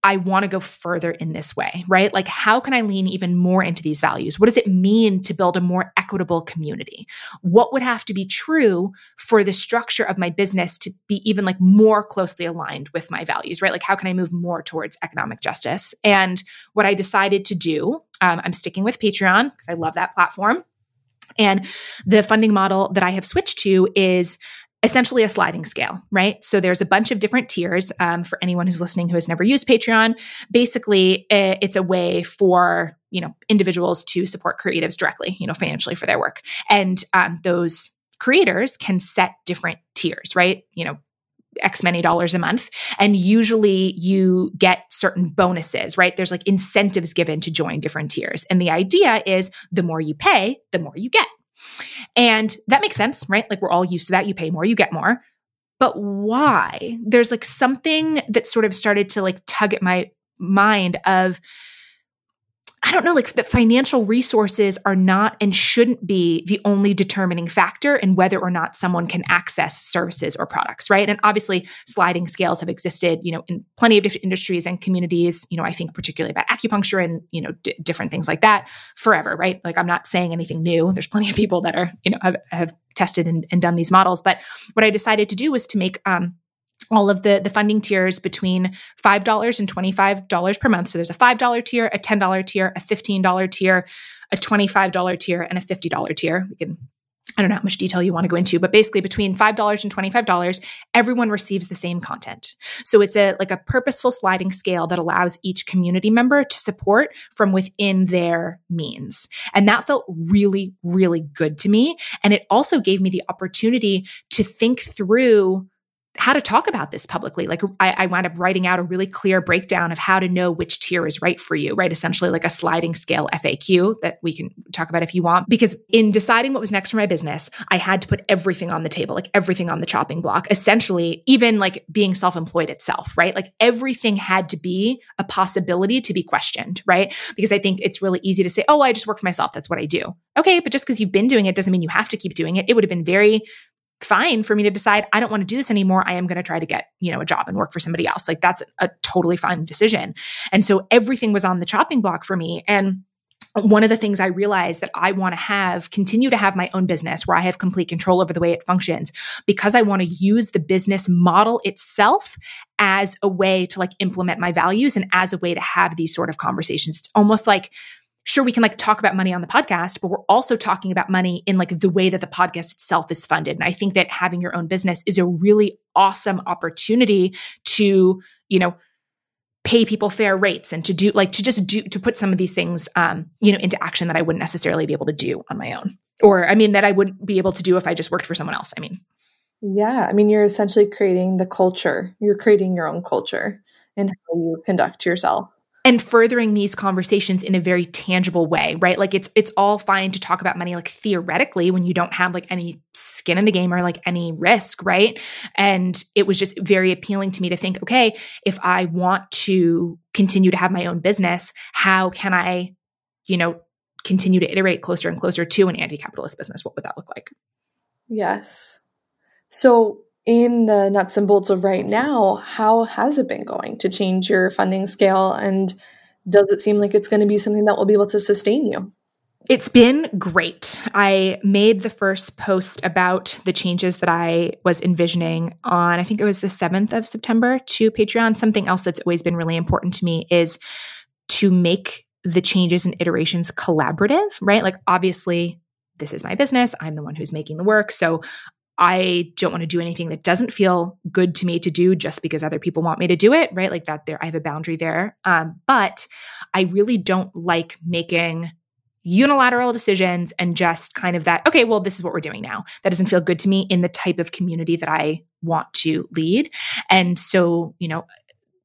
I want to go further in this way, right? Like, how can I lean even more into these values? What does it mean to build a more equitable community? What would have to be true for the structure of my business to be even like more closely aligned with my values, right? Like, how can I move more towards economic justice? And what I decided to do, um, I'm sticking with Patreon because I love that platform. And the funding model that I have switched to is essentially a sliding scale, right? So there's a bunch of different tiers. Um, for anyone who's listening who has never used Patreon, basically it's a way for you know individuals to support creatives directly, you know, financially for their work, and um, those creators can set different tiers, right? You know, X many dollars a month. And usually you get certain bonuses, right? There's like incentives given to join different tiers. And the idea is the more you pay, the more you get. And that makes sense, right? Like we're all used to that. You pay more, you get more. But why? There's like something that sort of started to like tug at my mind of I don't know, like that financial resources are not and shouldn't be the only determining factor in whether or not someone can access services or products, right? And obviously, sliding scales have existed, you know, in plenty of different industries and communities. You know, I think particularly about acupuncture and you know d- different things like that forever, right? Like I'm not saying anything new. There's plenty of people that are you know have, have tested and, and, done these models, but what I decided to do was to make um, all of the the funding tiers between $5 and $25 per month. So there's a $5 tier, a $10 tier, a $15 tier, a $25 tier, and a $50 tier. We can I don't know how much detail you want to go into, but basically between $5 and $25, everyone receives the same content. So it's a like a purposeful sliding scale that allows each community member to support from within their means. And that felt really, really good to me. And it also gave me the opportunity to think through how to talk about this publicly. Like I, I wound up writing out a really clear breakdown of how to know which tier is right for you, right? Essentially like a sliding scale FAQ that we can talk about if you want. Because in deciding what was next for my business, I had to put everything on the table, like everything on the chopping block, essentially, even like being self employed itself, right? Like everything had to be a possibility to be questioned, right? Because I think it's really easy to say, oh, I just work for myself. That's what I do. Okay. But just because you've been doing it doesn't mean you have to keep doing it. It would have been very fine for me to decide I don't want to do this anymore. I am going to try to get, you know, a job and work for somebody else. Like that's a totally fine decision. And so everything was on the chopping block for me. And one of the things I realized that I want to have, continue to have my own business where I have complete control over the way it functions because I want to use the business model itself as a way to like implement my values and as a way to have these sort of conversations. It's almost like, sure, we can like talk about money on the podcast, but we're also talking about money in like the way that the podcast itself is funded. And I think that having your own business is a really awesome opportunity to, you know, pay people fair rates and to do like to just do to put some of these things um you know into action that I wouldn't necessarily be able to do on my own. Or I mean that I wouldn't be able to do if I just worked for someone else I mean. Yeah I mean you're essentially creating the culture. You're creating your own culture and how you conduct yourself and furthering these conversations in a very tangible way right? Like it's it's all fine to talk about money like theoretically when you don't have like any skin in the game or like any risk right? And it was just very appealing to me to think okay if i want to continue to have my own business how can i you know continue to iterate closer and closer to an anti-capitalist business? What would that look like? Yes. So in the nuts and bolts of right now, how has it been going to change your funding scale? And does it seem like it's going to be something that will be able to sustain you? It's been great. I made the first post about the changes that I was envisioning on, I think it was the 7th of September to Patreon. Something else that's always been really important to me is to make the changes and iterations collaborative, right? Like, obviously, this is my business. I'm the one who's making the work. So I don't want to do anything that doesn't feel good to me to do just because other people want me to do it, right? Like that there I have a boundary there. Um, but I really don't like making unilateral decisions and just kind of that okay well this is what we're doing now that doesn't feel good to me in the type of community that i want to lead and so you know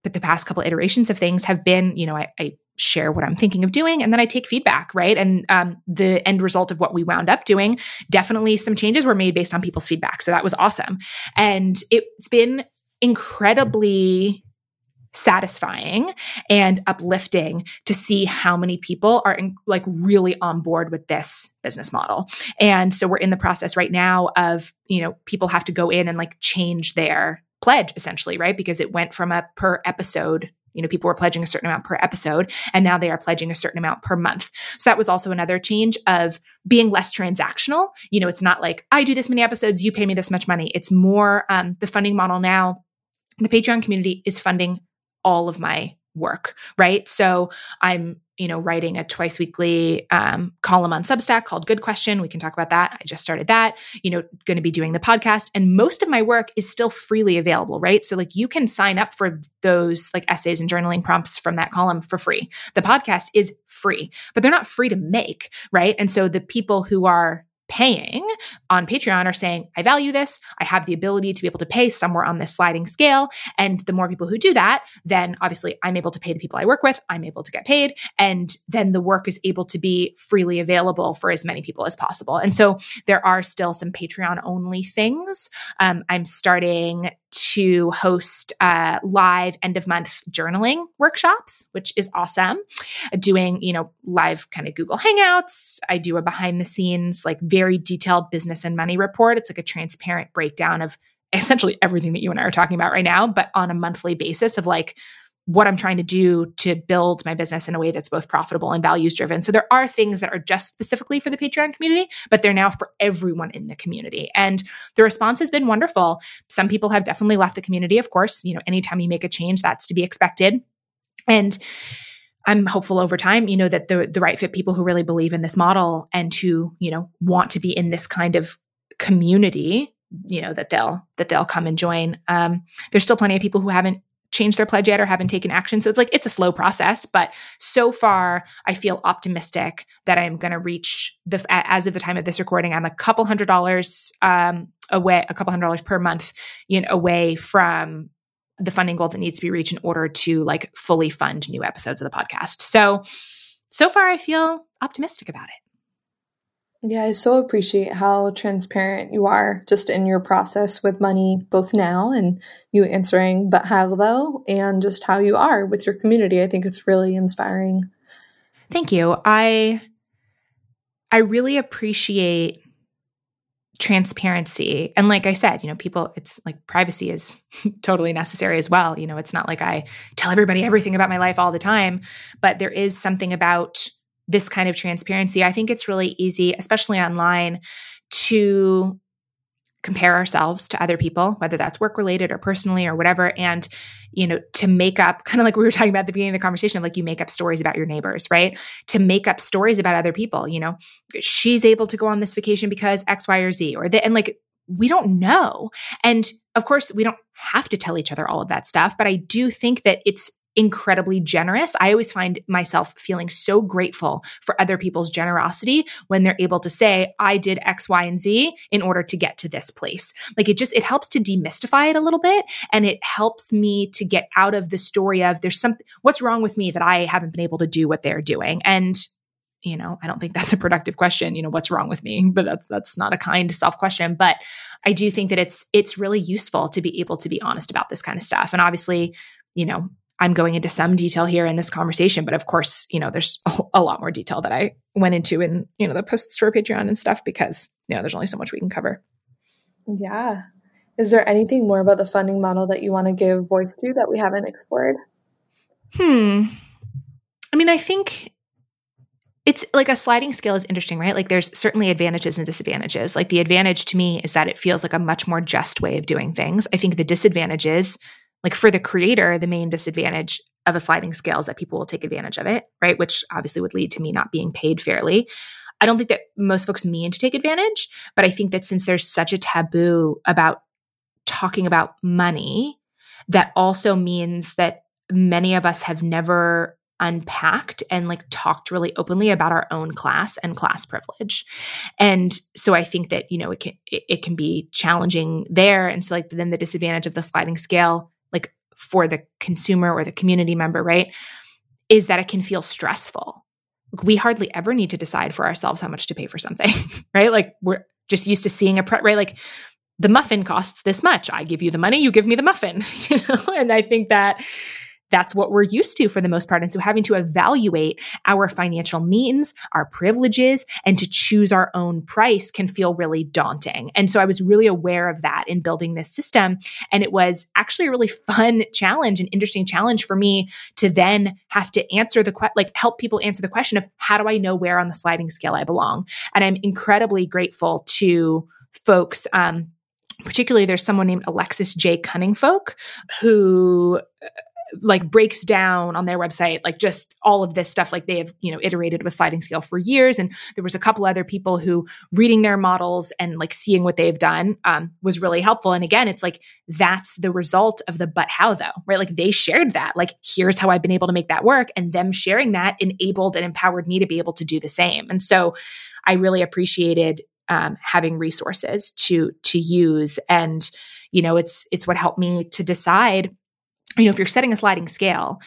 but the past couple iterations of things have been you know I, I share what I'm thinking of doing, and then I take feedback, right? And um, the end result of what we wound up doing, definitely some changes were made based on people's feedback. So that was awesome. And it's been incredibly satisfying and uplifting to see how many people are in, like really on board with this business model. And so we're in the process right now of, you know, people have to go in and like change their pledge essentially, right? Because it went from a per episode you know people were pledging a certain amount per episode and now they are pledging a certain amount per month. So that was also another change of being less transactional. You know it's not like i do this many episodes you pay me this much money. It's more um, the funding model now the patreon community is funding all of my work right? So i'm you know, writing a twice weekly um, column on Substack called Good Question. We can talk about that. I just started that, you know, going to be doing the podcast. And most of my work is still freely available, right? So, like, you can sign up for those like essays and journaling prompts from that column for free. The podcast is free, but they're not free to make, right? And so, the people who are paying on Patreon are saying, I value this. I have the ability to be able to pay somewhere on this sliding scale. And the more people who do that, then obviously I'm able to pay the people I work with. I'm able to get paid. And then the work is able to be freely available for as many people as possible. And so there are still some Patreon only things. Um, I'm starting to host uh, live end of month journaling workshops, which is awesome. Doing, you know, live kind of Google Hangouts. I do a behind the scenes, like very detailed business and money report. It's like a transparent breakdown of essentially everything that you and I are talking about right now, but on a monthly basis of like, what I'm trying to do to build my business in a way that's both profitable and values driven. So there are things that are just specifically for the Patreon community, but they're now for everyone in the community. And the response has been wonderful. Some people have definitely left the community, of course. You know, anytime you make a change, that's to be expected. And I'm hopeful over time, you know, that the the right fit people who really believe in this model and who, you know, want to be in this kind of community, you know, that they'll that they'll come and join. Um, there's still plenty of people who haven't changed their pledge yet or haven't taken action. So it's like it's a slow process, but so far I feel optimistic that I'm going to reach the as of the time of this recording, I'm a couple hundred dollars um, away, a couple hundred dollars per month, you know, away from the funding goal that needs to be reached in order to like fully fund new episodes of the podcast. So so far I feel optimistic about it. Yeah, I so appreciate how transparent you are just in your process with money, both now and you answering, but how though, and just how you are with your community. I think it's really inspiring. Thank you. I I really appreciate transparency. And like I said, you know, people, it's like privacy is (laughs) totally necessary as well. You know, it's not like I tell everybody everything about my life all the time, but there is something about this kind of transparency, I think it's really easy, especially online, to compare ourselves to other people, whether that's work related or personally or whatever. And, you know, to make up (laughs) kind of like we were talking about at the beginning of the conversation, like you make up stories about your neighbors, right? To make up stories about other people, you know, she's able to go on this vacation because X, Y, or Z, or the, and like we don't know. And of course, we don't have to tell each other all of that stuff, but I do think that it's incredibly generous. I always find myself feeling so grateful for other people's generosity when they're able to say, I did X, Y, and Z in order to get to this place. Like it just, it helps to demystify it a little bit. And it helps me to get out of the story of there's something, what's wrong with me that I haven't been able to do what they're doing. And you know i don't think that's a productive question you know what's wrong with me but that's that's not a kind self question but i do think that it's it's really useful to be able to be honest about this kind of stuff and obviously you know i'm going into some detail here in this conversation but of course you know there's (laughs) a lot more detail that i went into in you know the posts for patreon and stuff because you know there's only so much we can cover yeah is there anything more about the funding model that you want to give voice to that we haven't explored hmm i mean i think it's like a sliding scale is interesting, right? Like there's certainly advantages and disadvantages. Like the advantage to me is that it feels like a much more just way of doing things. I think the disadvantage is like for the creator, the main disadvantage of a sliding scale is that people will take advantage of it, right? Which obviously would lead to me not being paid fairly. I don't think that most folks mean to take advantage, but I think that since there's such a taboo about talking about money, that also means that many of us have never unpacked and like talked really openly about our own class and class privilege and so i think that you know it can it, it, can be challenging there and so like then the disadvantage of the sliding scale like for the consumer or the community member right is that it can feel stressful. We hardly ever need to decide for ourselves how much to pay for something (laughs) right? Like we're just used to seeing a pre- right? Like the muffin costs this much. I give you the money you give me the muffin (laughs) you know? And i think that that's what we're used to for the most part. And so having to evaluate our financial means, our privileges, and to choose our own price can feel really daunting. And so I was really aware of that in building this system. And it was actually a really (laughs) fun challenge, an interesting challenge for me to then have to answer the question, like help people answer the question of how do I know where on the sliding scale I belong? And I'm incredibly grateful to folks um, particularly there's someone named Alexis J. Cunningfolk who like breaks down on their website like just all of this stuff like they have you know iterated with sliding scale for years. And there was a couple other people who reading their models and like seeing what they've done um, was really helpful. And again it's like that's the result of the but how though right? Like they shared that. Like here's how i've been able to make that work. And them sharing that enabled and empowered me to be able to do the same. And so i really appreciated um, having resources to to use. And you know it's it's what helped me to decide you know, if you're setting a sliding scale,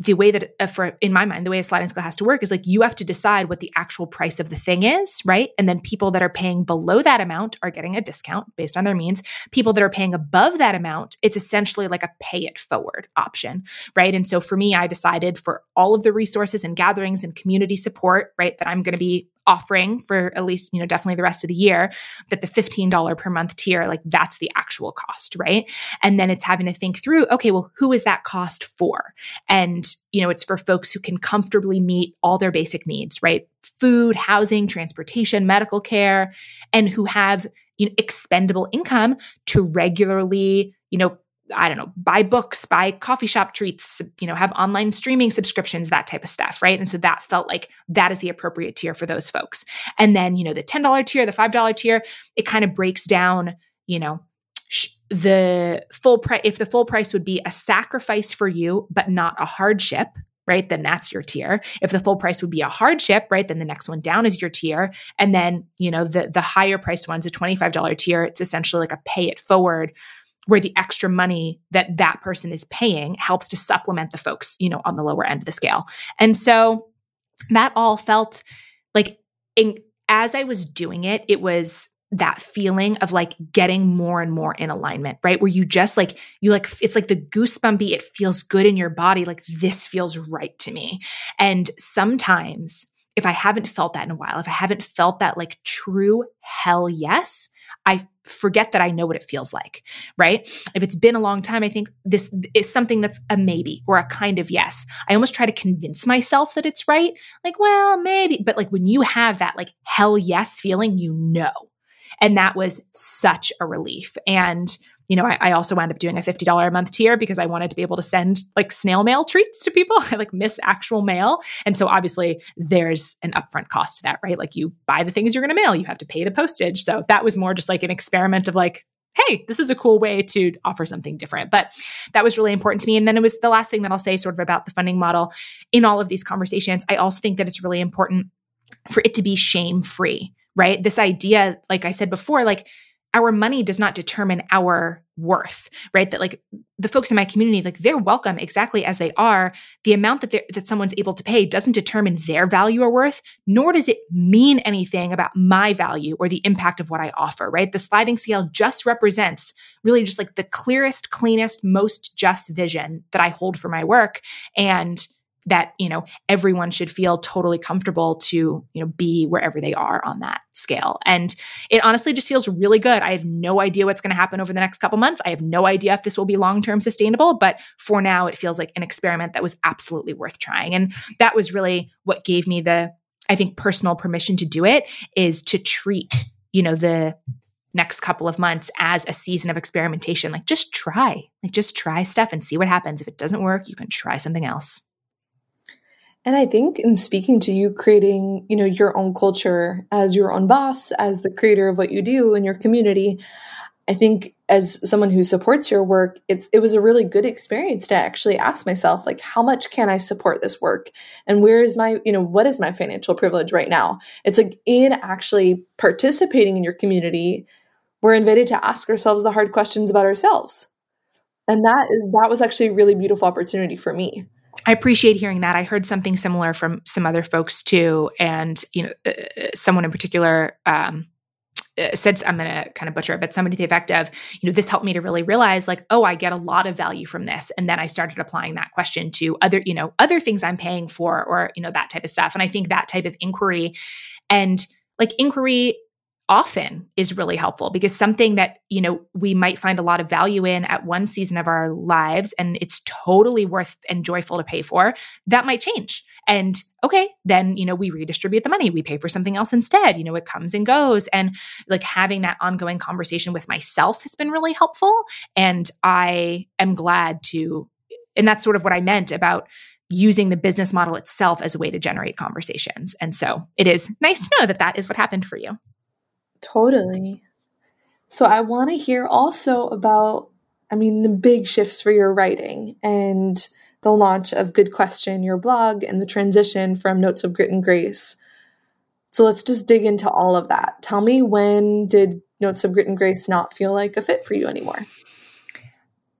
the way that uh, for in my mind the way a sliding scale has to work is like you have to decide what the actual price of the thing is right? And then people that are paying below that amount are getting a discount based on their means. People that are paying above that amount it's essentially like a pay it forward option right? And so for me i decided for all of the resources and gatherings and community support right that i'm going to be offering for at least, you know, definitely the rest of the year, that the $15 per month tier, like that's the actual cost, right? And then it's having to think through, okay, well, who is that cost for? And, you know, it's for folks who can comfortably meet all their basic needs, right? Food, housing, transportation, medical care, and who have you know, expendable income to regularly, you know, I don't know, buy books, buy coffee shop treats, you know, have online streaming subscriptions, that type of stuff, right? And so that felt like that is the appropriate tier for those folks. And then, you know, the $10 tier, the $5 tier, it kind of breaks down, you know, sh- the full price if the full price would be a sacrifice for you but not a hardship right then that's your tier if the full price would be a hardship right then the next one down is your tier and then you know the the higher priced one's a $25 tier it's essentially like a pay it forward where the extra money that that person is paying helps to supplement the folks, you know, on the lower end of the scale. And so that all felt like in, as I was doing it, it was that feeling of like getting more and more in alignment, right? Where you just like, you like, it's like the goosebumpy, it feels good in your body. Like this feels right to me. And sometimes if I haven't felt that in a while, if I haven't felt that like true hell yes, I forget that I know what it feels like, right? If it's been a long time, I think this is something that's a maybe or a kind of yes. I almost try to convince myself that it's right. Like, well, maybe. But like when you have that like hell yes feeling, you know. And that was such a relief. And you know, I, I, also wound up doing a $50 a month tier because I wanted to be able to send like snail mail treats to people. (laughs) I like miss actual mail. And so obviously there's an upfront cost to that, right? Like you buy the things you're going to mail, you have to pay the postage. So that was more just like an experiment of like, hey, this is a cool way to offer something different. But that was really important to me. And then it was the last thing that I'll say sort of about the funding model in all of these conversations. I also think that it's really important for it to be shame free, right? This idea, like I said before, like, our money does not determine our worth right? That like the folks in my community like they're welcome exactly as they are. The amount that that someone's able to pay doesn't determine their value or worth nor does it mean anything about my value or the impact of what i offer right? The sliding scale just represents really just like the clearest cleanest most just vision that i hold for my work. And that you know everyone should feel totally comfortable to you know be wherever they are on that scale. And it honestly just feels really good. I have no idea what's going to happen over the next couple months. I have no idea if this will be long term sustainable but for now it feels like an experiment that was absolutely worth trying. And that was really what gave me the i think personal permission to do it is to treat you know the next couple of months as a season of experimentation. Like just try. Like just try stuff and see what happens. If it doesn't work you can try something else and I think in speaking to you, creating, you know, your own culture as your own boss, as the creator of what you do in your community, I think as someone who supports your work, it's it was a really good experience to actually ask myself, like, how much can I support this work? And where is my, you know, what is my financial privilege right now? It's like in actually participating in your community, we're invited to ask ourselves the hard questions about ourselves. And that that was actually a really beautiful opportunity for me. I appreciate hearing that. I heard something similar from some other folks too, and you know, uh, someone in particular um, uh, said, "I'm going to kind of butcher it," but somebody to the effect of, you know, this helped me to really realize, like, oh, I get a lot of value from this, and then I started applying that question to other, you know, other things I'm paying for, or you know, that type of stuff. And I think that type of inquiry and like inquiry often is really helpful because something that you know we might find a lot of value in at one season of our lives and it's totally worth and joyful to pay for that might change. And okay then you know we redistribute the money. We pay for something else instead. You know it comes and goes. And like having that ongoing conversation with myself has been really helpful. And i am glad to and that's sort of what i meant about using the business model itself as a way to generate conversations. And so it is nice to know that that is what happened for you Totally. So I want to hear also about, I mean, the big shifts for your writing and the launch of Good Question, your blog, and the transition from Notes of Grit and Grace. So let's just dig into all of that. Tell me when did Notes of Grit and Grace not feel like a fit for you anymore?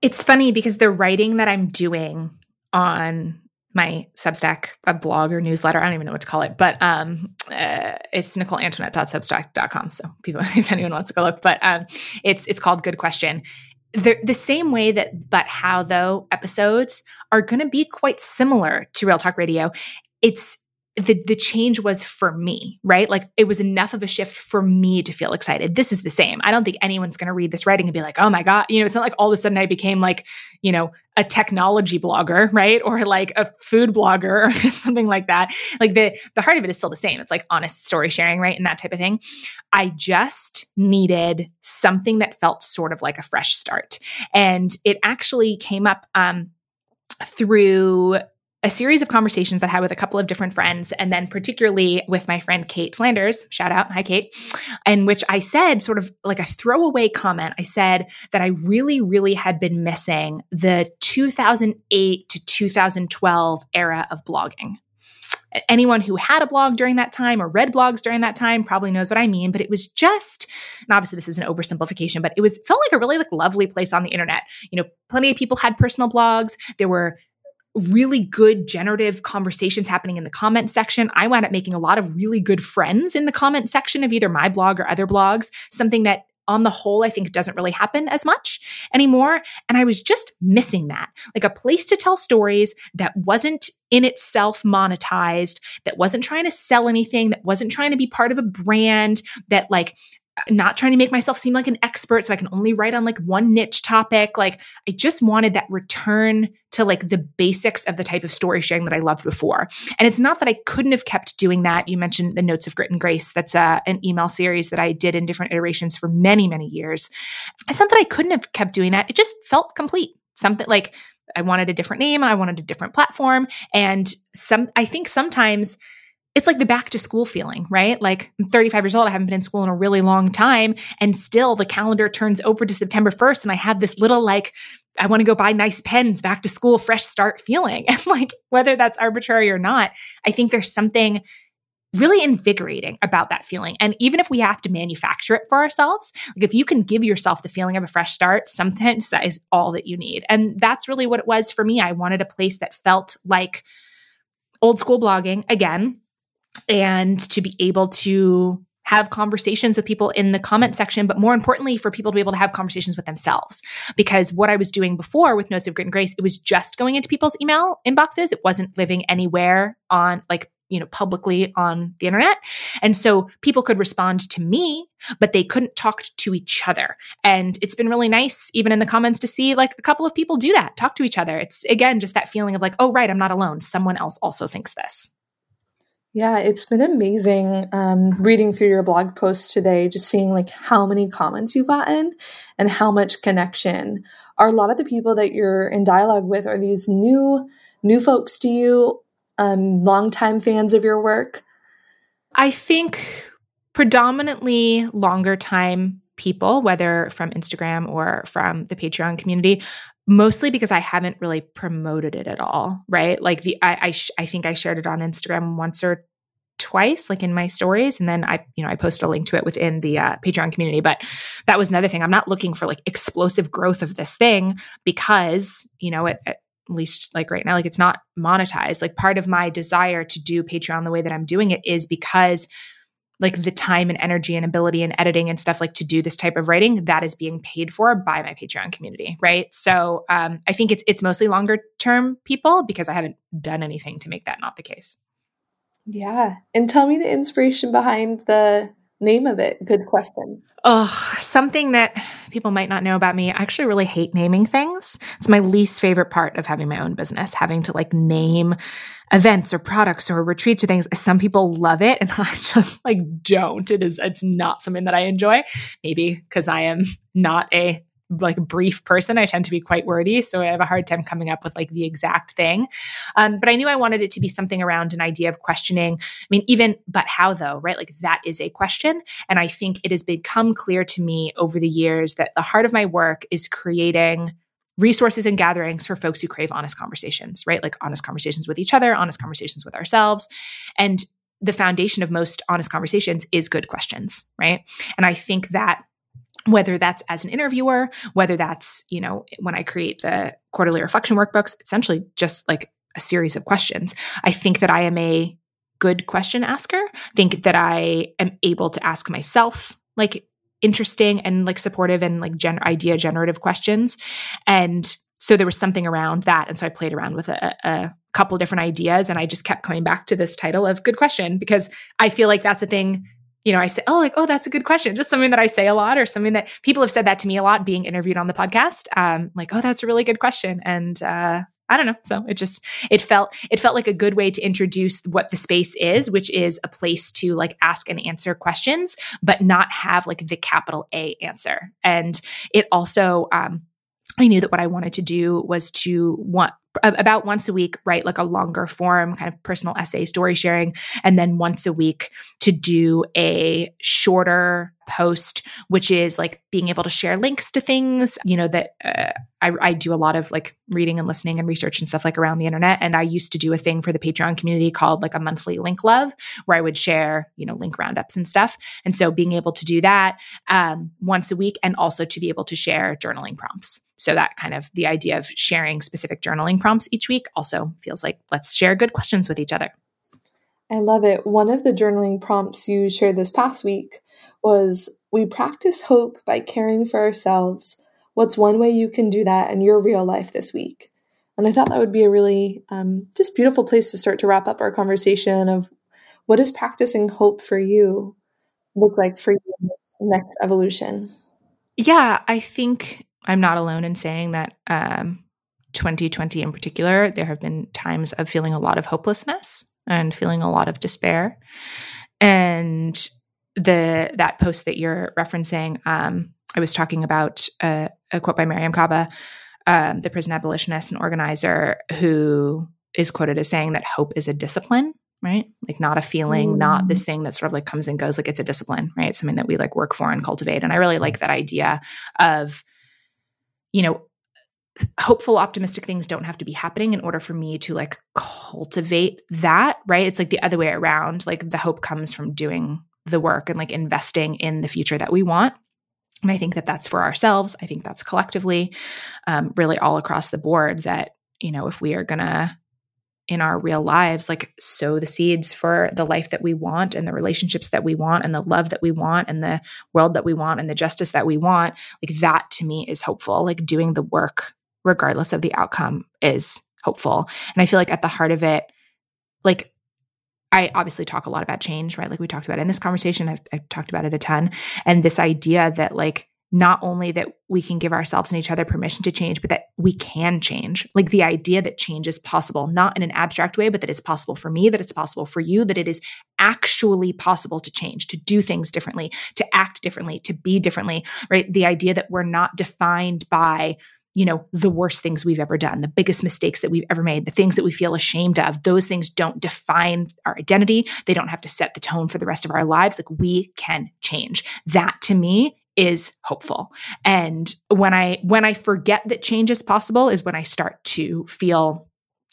It's funny because the writing that I'm doing on my Substack, a blog or newsletter. I don't even know what to call it, but um, uh, it's NicoleAntoinette.substack.com. So people, (laughs) if anyone wants to go look, but um, it's it's called Good Question. The, the same way that but how though episodes are going to be quite similar to Real Talk Radio. It's the the change was for me, right? Like it was enough of a shift for me to feel excited. This is the same. I don't think anyone's going to read this writing and be like, "Oh my god," you know. It's not like all of a sudden I became like, you know, a technology blogger, (laughs) right? Or like a food blogger or (laughs) something like that. Like the the heart of it is still the same. It's like honest story sharing, right? And that type of thing. I just needed something that felt sort of like a fresh start, and it actually came up um, through a series of conversations that I had with a couple of different friends, and then particularly with my friend Kate Flanders, shout out, hi Kate, in which I said, sort of like a throwaway comment, I said that I really, really had been missing the 2008 to 2012 era of blogging. Anyone who had a blog during that time or read blogs during that time probably knows what I mean, but it was just, and obviously this is an oversimplification, but it was felt like a really like lovely place on the internet. You know, plenty of people had personal blogs. There were really good generative conversations happening in the comment section. I wound up making a lot of really good friends in the comment section of either my blog or other blogs, something that on the whole, I think doesn't really happen as much anymore. And I was just missing that like a place to tell stories that wasn't in itself monetized, that wasn't trying to sell anything, that wasn't trying to be part of a brand, that like not trying to make myself seem like an expert so I can only write on like one niche topic. Like I just wanted that return to like the basics of the type of story sharing that I loved before. And it's not that I couldn't have kept doing that. You mentioned the Notes of Grit and Grace. That's uh, an email series that I did in different iterations for many, many years. It's not that I couldn't have kept doing that. It just felt complete. Something like I wanted a different name, I wanted a different platform. And some I think sometimes it's like the back to school feeling, right? Like I'm 35 years old. I haven't been in school in a really long time. And still the calendar turns over to September 1st. And I have this little like, I want to go buy nice pens, back to school, fresh start feeling. (laughs) And like, whether that's arbitrary or not, I think there's something really invigorating about that feeling. And even if we have to manufacture it for ourselves, like if you can give yourself the feeling of a fresh start, sometimes that is all that you need. And that's really what it was for me. I wanted a place that felt like old school blogging again and to be able to have conversations with people in the comment section, but more importantly, for people to be able to have conversations with themselves. Because what I was doing before with Notes of Grit and Grace, it was just going into people's email inboxes. It wasn't living anywhere on like, you know, publicly on the internet. And so people could respond to me, but they couldn't talk to each other. And it's been really nice, even in the comments, to see like a couple of people do that, talk to each other. It's again just that feeling of like, oh, right, I'm not alone. Someone else also thinks this. Yeah, it's been amazing um, reading through your blog posts today, just seeing like how many comments you've gotten and how much connection. Are a lot of the people that you're in dialogue with are these new new folks to you, um, longtime fans of your work? I think predominantly longer time people, whether from Instagram or from the Patreon community, mostly because I haven't really promoted it at all, right? Like the I I, sh- I think I shared it on Instagram once or twice like in my stories and then i you know i post a link to it within the uh, patreon community but that was another thing i'm not looking for like explosive growth of this thing because you know it, at least like right now like it's not monetized like part of my desire to do patreon the way that i'm doing it is because like the time and energy and ability and editing and stuff like to do this type of writing that is being paid for by my patreon community right? So um, i think it's it's mostly longer term people because i haven't done anything to make that not the case. Yeah. And tell me the inspiration behind the name of it. Good question. Oh something that people might not know about me. I actually really hate naming things. It's my least favorite part of having my own business having to like name events or products or retreats or things. Some people love it and (laughs) i just like don't. It is it's not something that i enjoy. Maybe because i am not a like a brief person. I tend to be quite wordy, so I have a hard time coming up with like the exact thing. Um, but I knew I wanted it to be something around an idea of questioning. I mean, even but how though, right? Like that is a question, and I think it has become clear to me over the years that the heart of my work is creating resources and gatherings for folks who crave honest conversations, right? Like honest conversations with each other, honest conversations with ourselves, and the foundation of most honest conversations is good questions, right? And I think that whether that's as an interviewer, whether that's, you know, when I create the quarterly reflection workbooks, essentially just like a series of questions. I think that I am a good question asker. think that I am able to ask myself like interesting and like supportive and like gen- idea generative questions. And so there was something around that. And so I played around with a, a couple different ideas and I just kept coming back to this title of good question because I feel like that's a thing you know, I say, oh, like, oh, that's a good question. Just something that I say a lot, or something that people have said that to me a lot being interviewed on the podcast. Um, like, oh, that's a really good question. And uh, I don't know. So it just it felt it felt like a good way to introduce what the space is, which is a place to like ask and answer questions, but not have like the capital A answer. And it also um, I knew that what I wanted to do was to want about once a week write like a longer form kind of personal essay story sharing and then once a week to do a shorter post which is like being able to share links to things you know that uh, I, I, do a lot of like reading and listening and research and stuff like around the internet. And i used to do a thing for the patreon community called like a monthly link love where i would share you know link roundups and stuff. And so being able to do that um, once a week and also to be able to share journaling prompts so that kind of the idea of sharing specific journaling prompts each week also feels like let's share good questions with each other. I love it. One of the journaling prompts you shared this past week was We practice hope by caring for ourselves. What's one way you can do that in your real life this week? And I thought that would be a really um, just beautiful place to start to wrap up our conversation of what does practicing hope for you look like for you in this next evolution? Yeah, I think I'm not alone in saying that um, 2020 in particular, there have been times of feeling a lot of hopelessness and feeling a lot of despair. And the that post that you're referencing, um, I was talking about a quote by Mariame Kaba, um, the prison abolitionist and organizer, who is quoted as saying that hope is a discipline right? Like not a feeling, mm. not this thing that sort of like comes and goes. Like it's a discipline, right? It's something that we like work for and cultivate. And I really like that idea of, you know, hopeful, optimistic things don't have to be happening in order for me to like cultivate that, right? It's like the other way around. Like the hope comes from doing the work and like investing in the future that we want. And I think that that's for ourselves. I think that's collectively, um, really all across the board that, you know, if we are to in our real lives like sow the seeds for the life that we want and the relationships that we want and the love that we want and the world that we want and the justice that we want like that to me is hopeful like doing the work regardless of the outcome is hopeful and i feel like at the heart of it like I obviously talk a lot about change, right? Like we talked about in this conversation, I've, I've talked about it a ton. And this idea that like not only that we can give ourselves and each other permission to change, but that we can change. Like the idea that change is possible, not in an abstract way, but that it's possible for me, that it's possible for you, that it is actually possible to change, to do things differently, to act differently, to be differently, right? The idea that we're not defined by you know, the worst things we've ever done, the biggest mistakes that we've ever made, the things that we feel ashamed of, those things don't define our identity. They don't have to set the tone for the rest of our lives. Like we can change. That to me is hopeful. And when I when I forget that change is possible is when I start to feel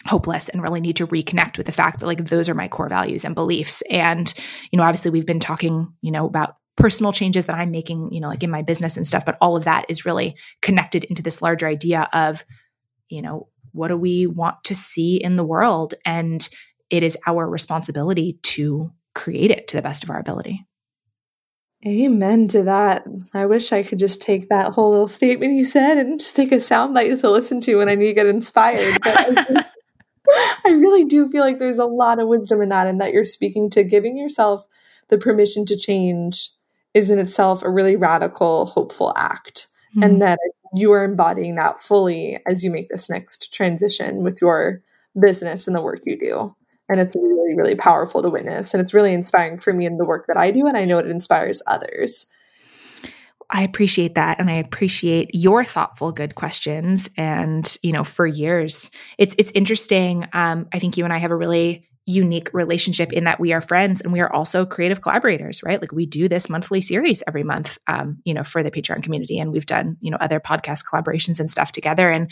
hopeless and really need to reconnect with the fact that like those are my core values and beliefs. And you know obviously we've been talking you know about personal changes that I'm making you know like in my business and stuff but all of that is really connected into this larger idea of you know what do we want to see in the world? And it is our responsibility to create it to the best of our ability Amen to that. I wish I could just take that whole little statement you said and just take a soundbite to listen to when I need to get inspired. But I (laughs) really do feel like there's a lot of wisdom in that, and that you're speaking to giving yourself the permission to change is in itself a really radical, hopeful act. Mm-hmm. And that you are embodying that fully as you make this next transition with your business and the work you do and it's really really powerful to witness. And it's really inspiring for me in the work that i do and i know it inspires others. I appreciate that and I appreciate your thoughtful good questions and you know for years. It's it's interesting um, I think you and I have a really unique relationship in that we are friends and we are also creative collaborators right? Like we do this monthly series every month um, you know for the patreon community and we've done you know other podcast collaborations and stuff together. And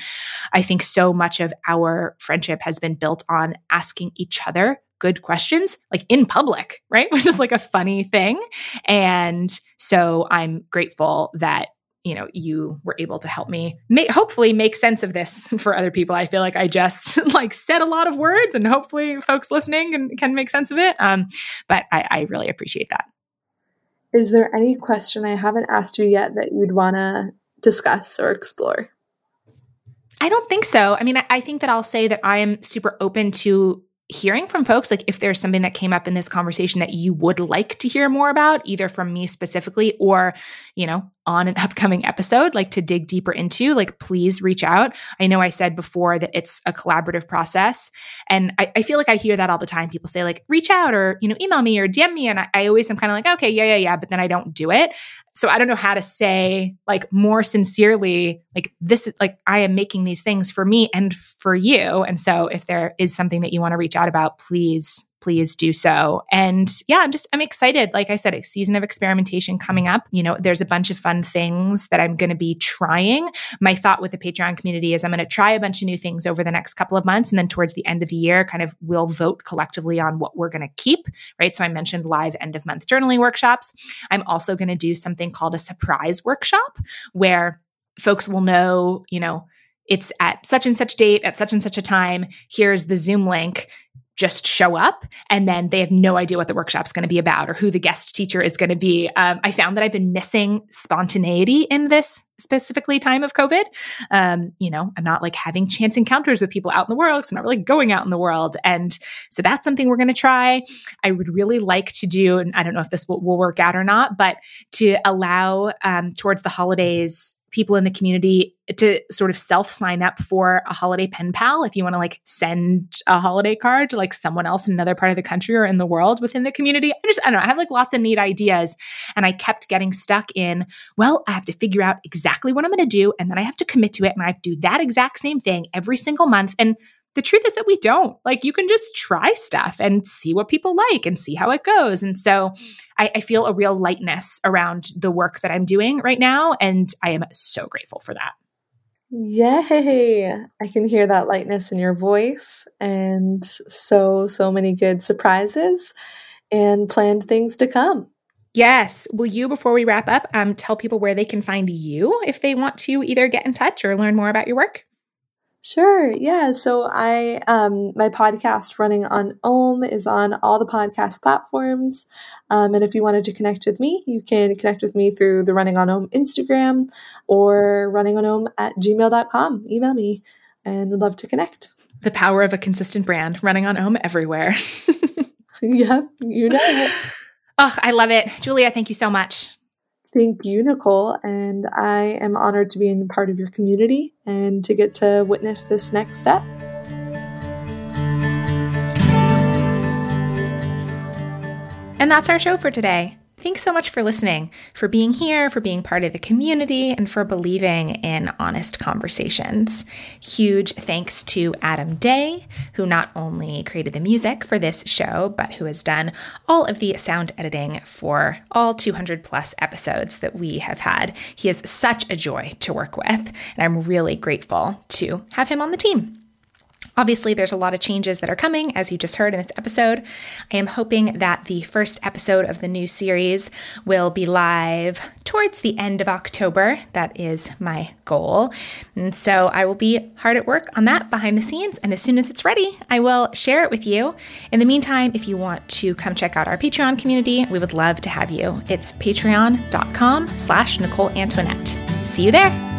i think so much of our friendship has been built on asking each other good questions like in public right? (laughs) Which is like a funny thing. And so i'm grateful that you know you were able to help me make hopefully make sense of this (laughs) for other people. I feel like i just (laughs) like said a lot of words and hopefully folks listening can, can make sense of it. Um, but I, I really appreciate that. Is there any question i haven't asked you yet that you'd want to discuss or explore? I don't think so. I mean I, I think that i'll say that i am super open to hearing from folks like if there's something that came up in this conversation that you would like to hear more about either from me specifically or you know on an (laughs) upcoming episode like to dig deeper into like please reach out. I know i said before that it's a collaborative process and i, I feel like i hear that all the time. People say like reach out or you know email me or dm me and i, I always am kind of like okay yeah yeah yeah but then i don't do it so i don't know how to say like more sincerely like this is like i am making these things for me and for you. And so if there is something that you want to reach out about please please do so. And yeah, I'm just, I'm excited. Like I said, a season of experimentation coming up. You know, there's a bunch of fun things that I'm going to be trying. My thought with the Patreon community is I'm going to try a bunch of new things over the next couple of months. And then towards the end of the year, kind of we'll vote collectively on what we're going to keep, right? So I mentioned live end of month journaling workshops. I'm also going to do something called a surprise workshop where folks will know, you know, it's at such and such date at such and such a time. Here's the Zoom link just show up and then they have no idea what the workshop's going to be about or who the guest teacher is going to be. Um, I found that I've been missing spontaneity in this specifically time of COVID. Um, you know, I'm not like having chance encounters with people out in the world because I'm not really going out in the world. And so that's something we're going to try. I would really like to do, and I don't know if this will, will work out or not, but to allow um, towards the holidays people in the community to sort of self sign up for a holiday pen pal if you want to like send a holiday card to like someone else in another part of the country or in the world within the community. I just, I don't know, I have like lots of neat ideas. And I kept getting stuck in, well, I have to figure out exactly what I'm going to do. And then I have to commit to it. And I have to do that exact same thing every single month. And the truth is that we don't. Like you can just try stuff and see what people like and see how it goes. And so I, I, feel a real lightness around the work that I'm doing right now. And I am so grateful for that. Yay! I can hear that lightness in your voice and so, so many good surprises and planned things to come. Yes. Will you, before we wrap up, um, tell people where they can find you if they want to either get in touch or learn more about your work? Sure. Yeah. So I, um, my podcast running on Om is on all the podcast platforms. Um, and if you wanted to connect with me, you can connect with me through the Running on Om Instagram or running on Om at gmail.com. Email me and would love to connect. The power of a consistent brand running on Om everywhere. (laughs) (laughs) yep. You know it. Oh, I love it. Julia, thank you so much. Thank you, Nicole. And I am honored to be in part of your community and to get to witness this next step. And that's our show for today. Thanks so much for listening, for being here, for being part of the community, and for believing in honest conversations. Huge thanks to Adam Day, who not only created the music for this show, but who has done all of the sound editing for all 200 plus episodes that we have had. He is such a joy to work with, and I'm really grateful to have him on the team. Obviously, there's a lot of changes that are coming, as you just heard in this episode. I am hoping that the first episode of the new series will be live towards the end of October. That is my goal. And so I will be hard at work on that behind the scenes. And as soon as it's ready, I will share it with you. In the meantime, if you want to come check out our Patreon community, we would love to have you. It's patreon.com slash Nicole Antoinette. See you there.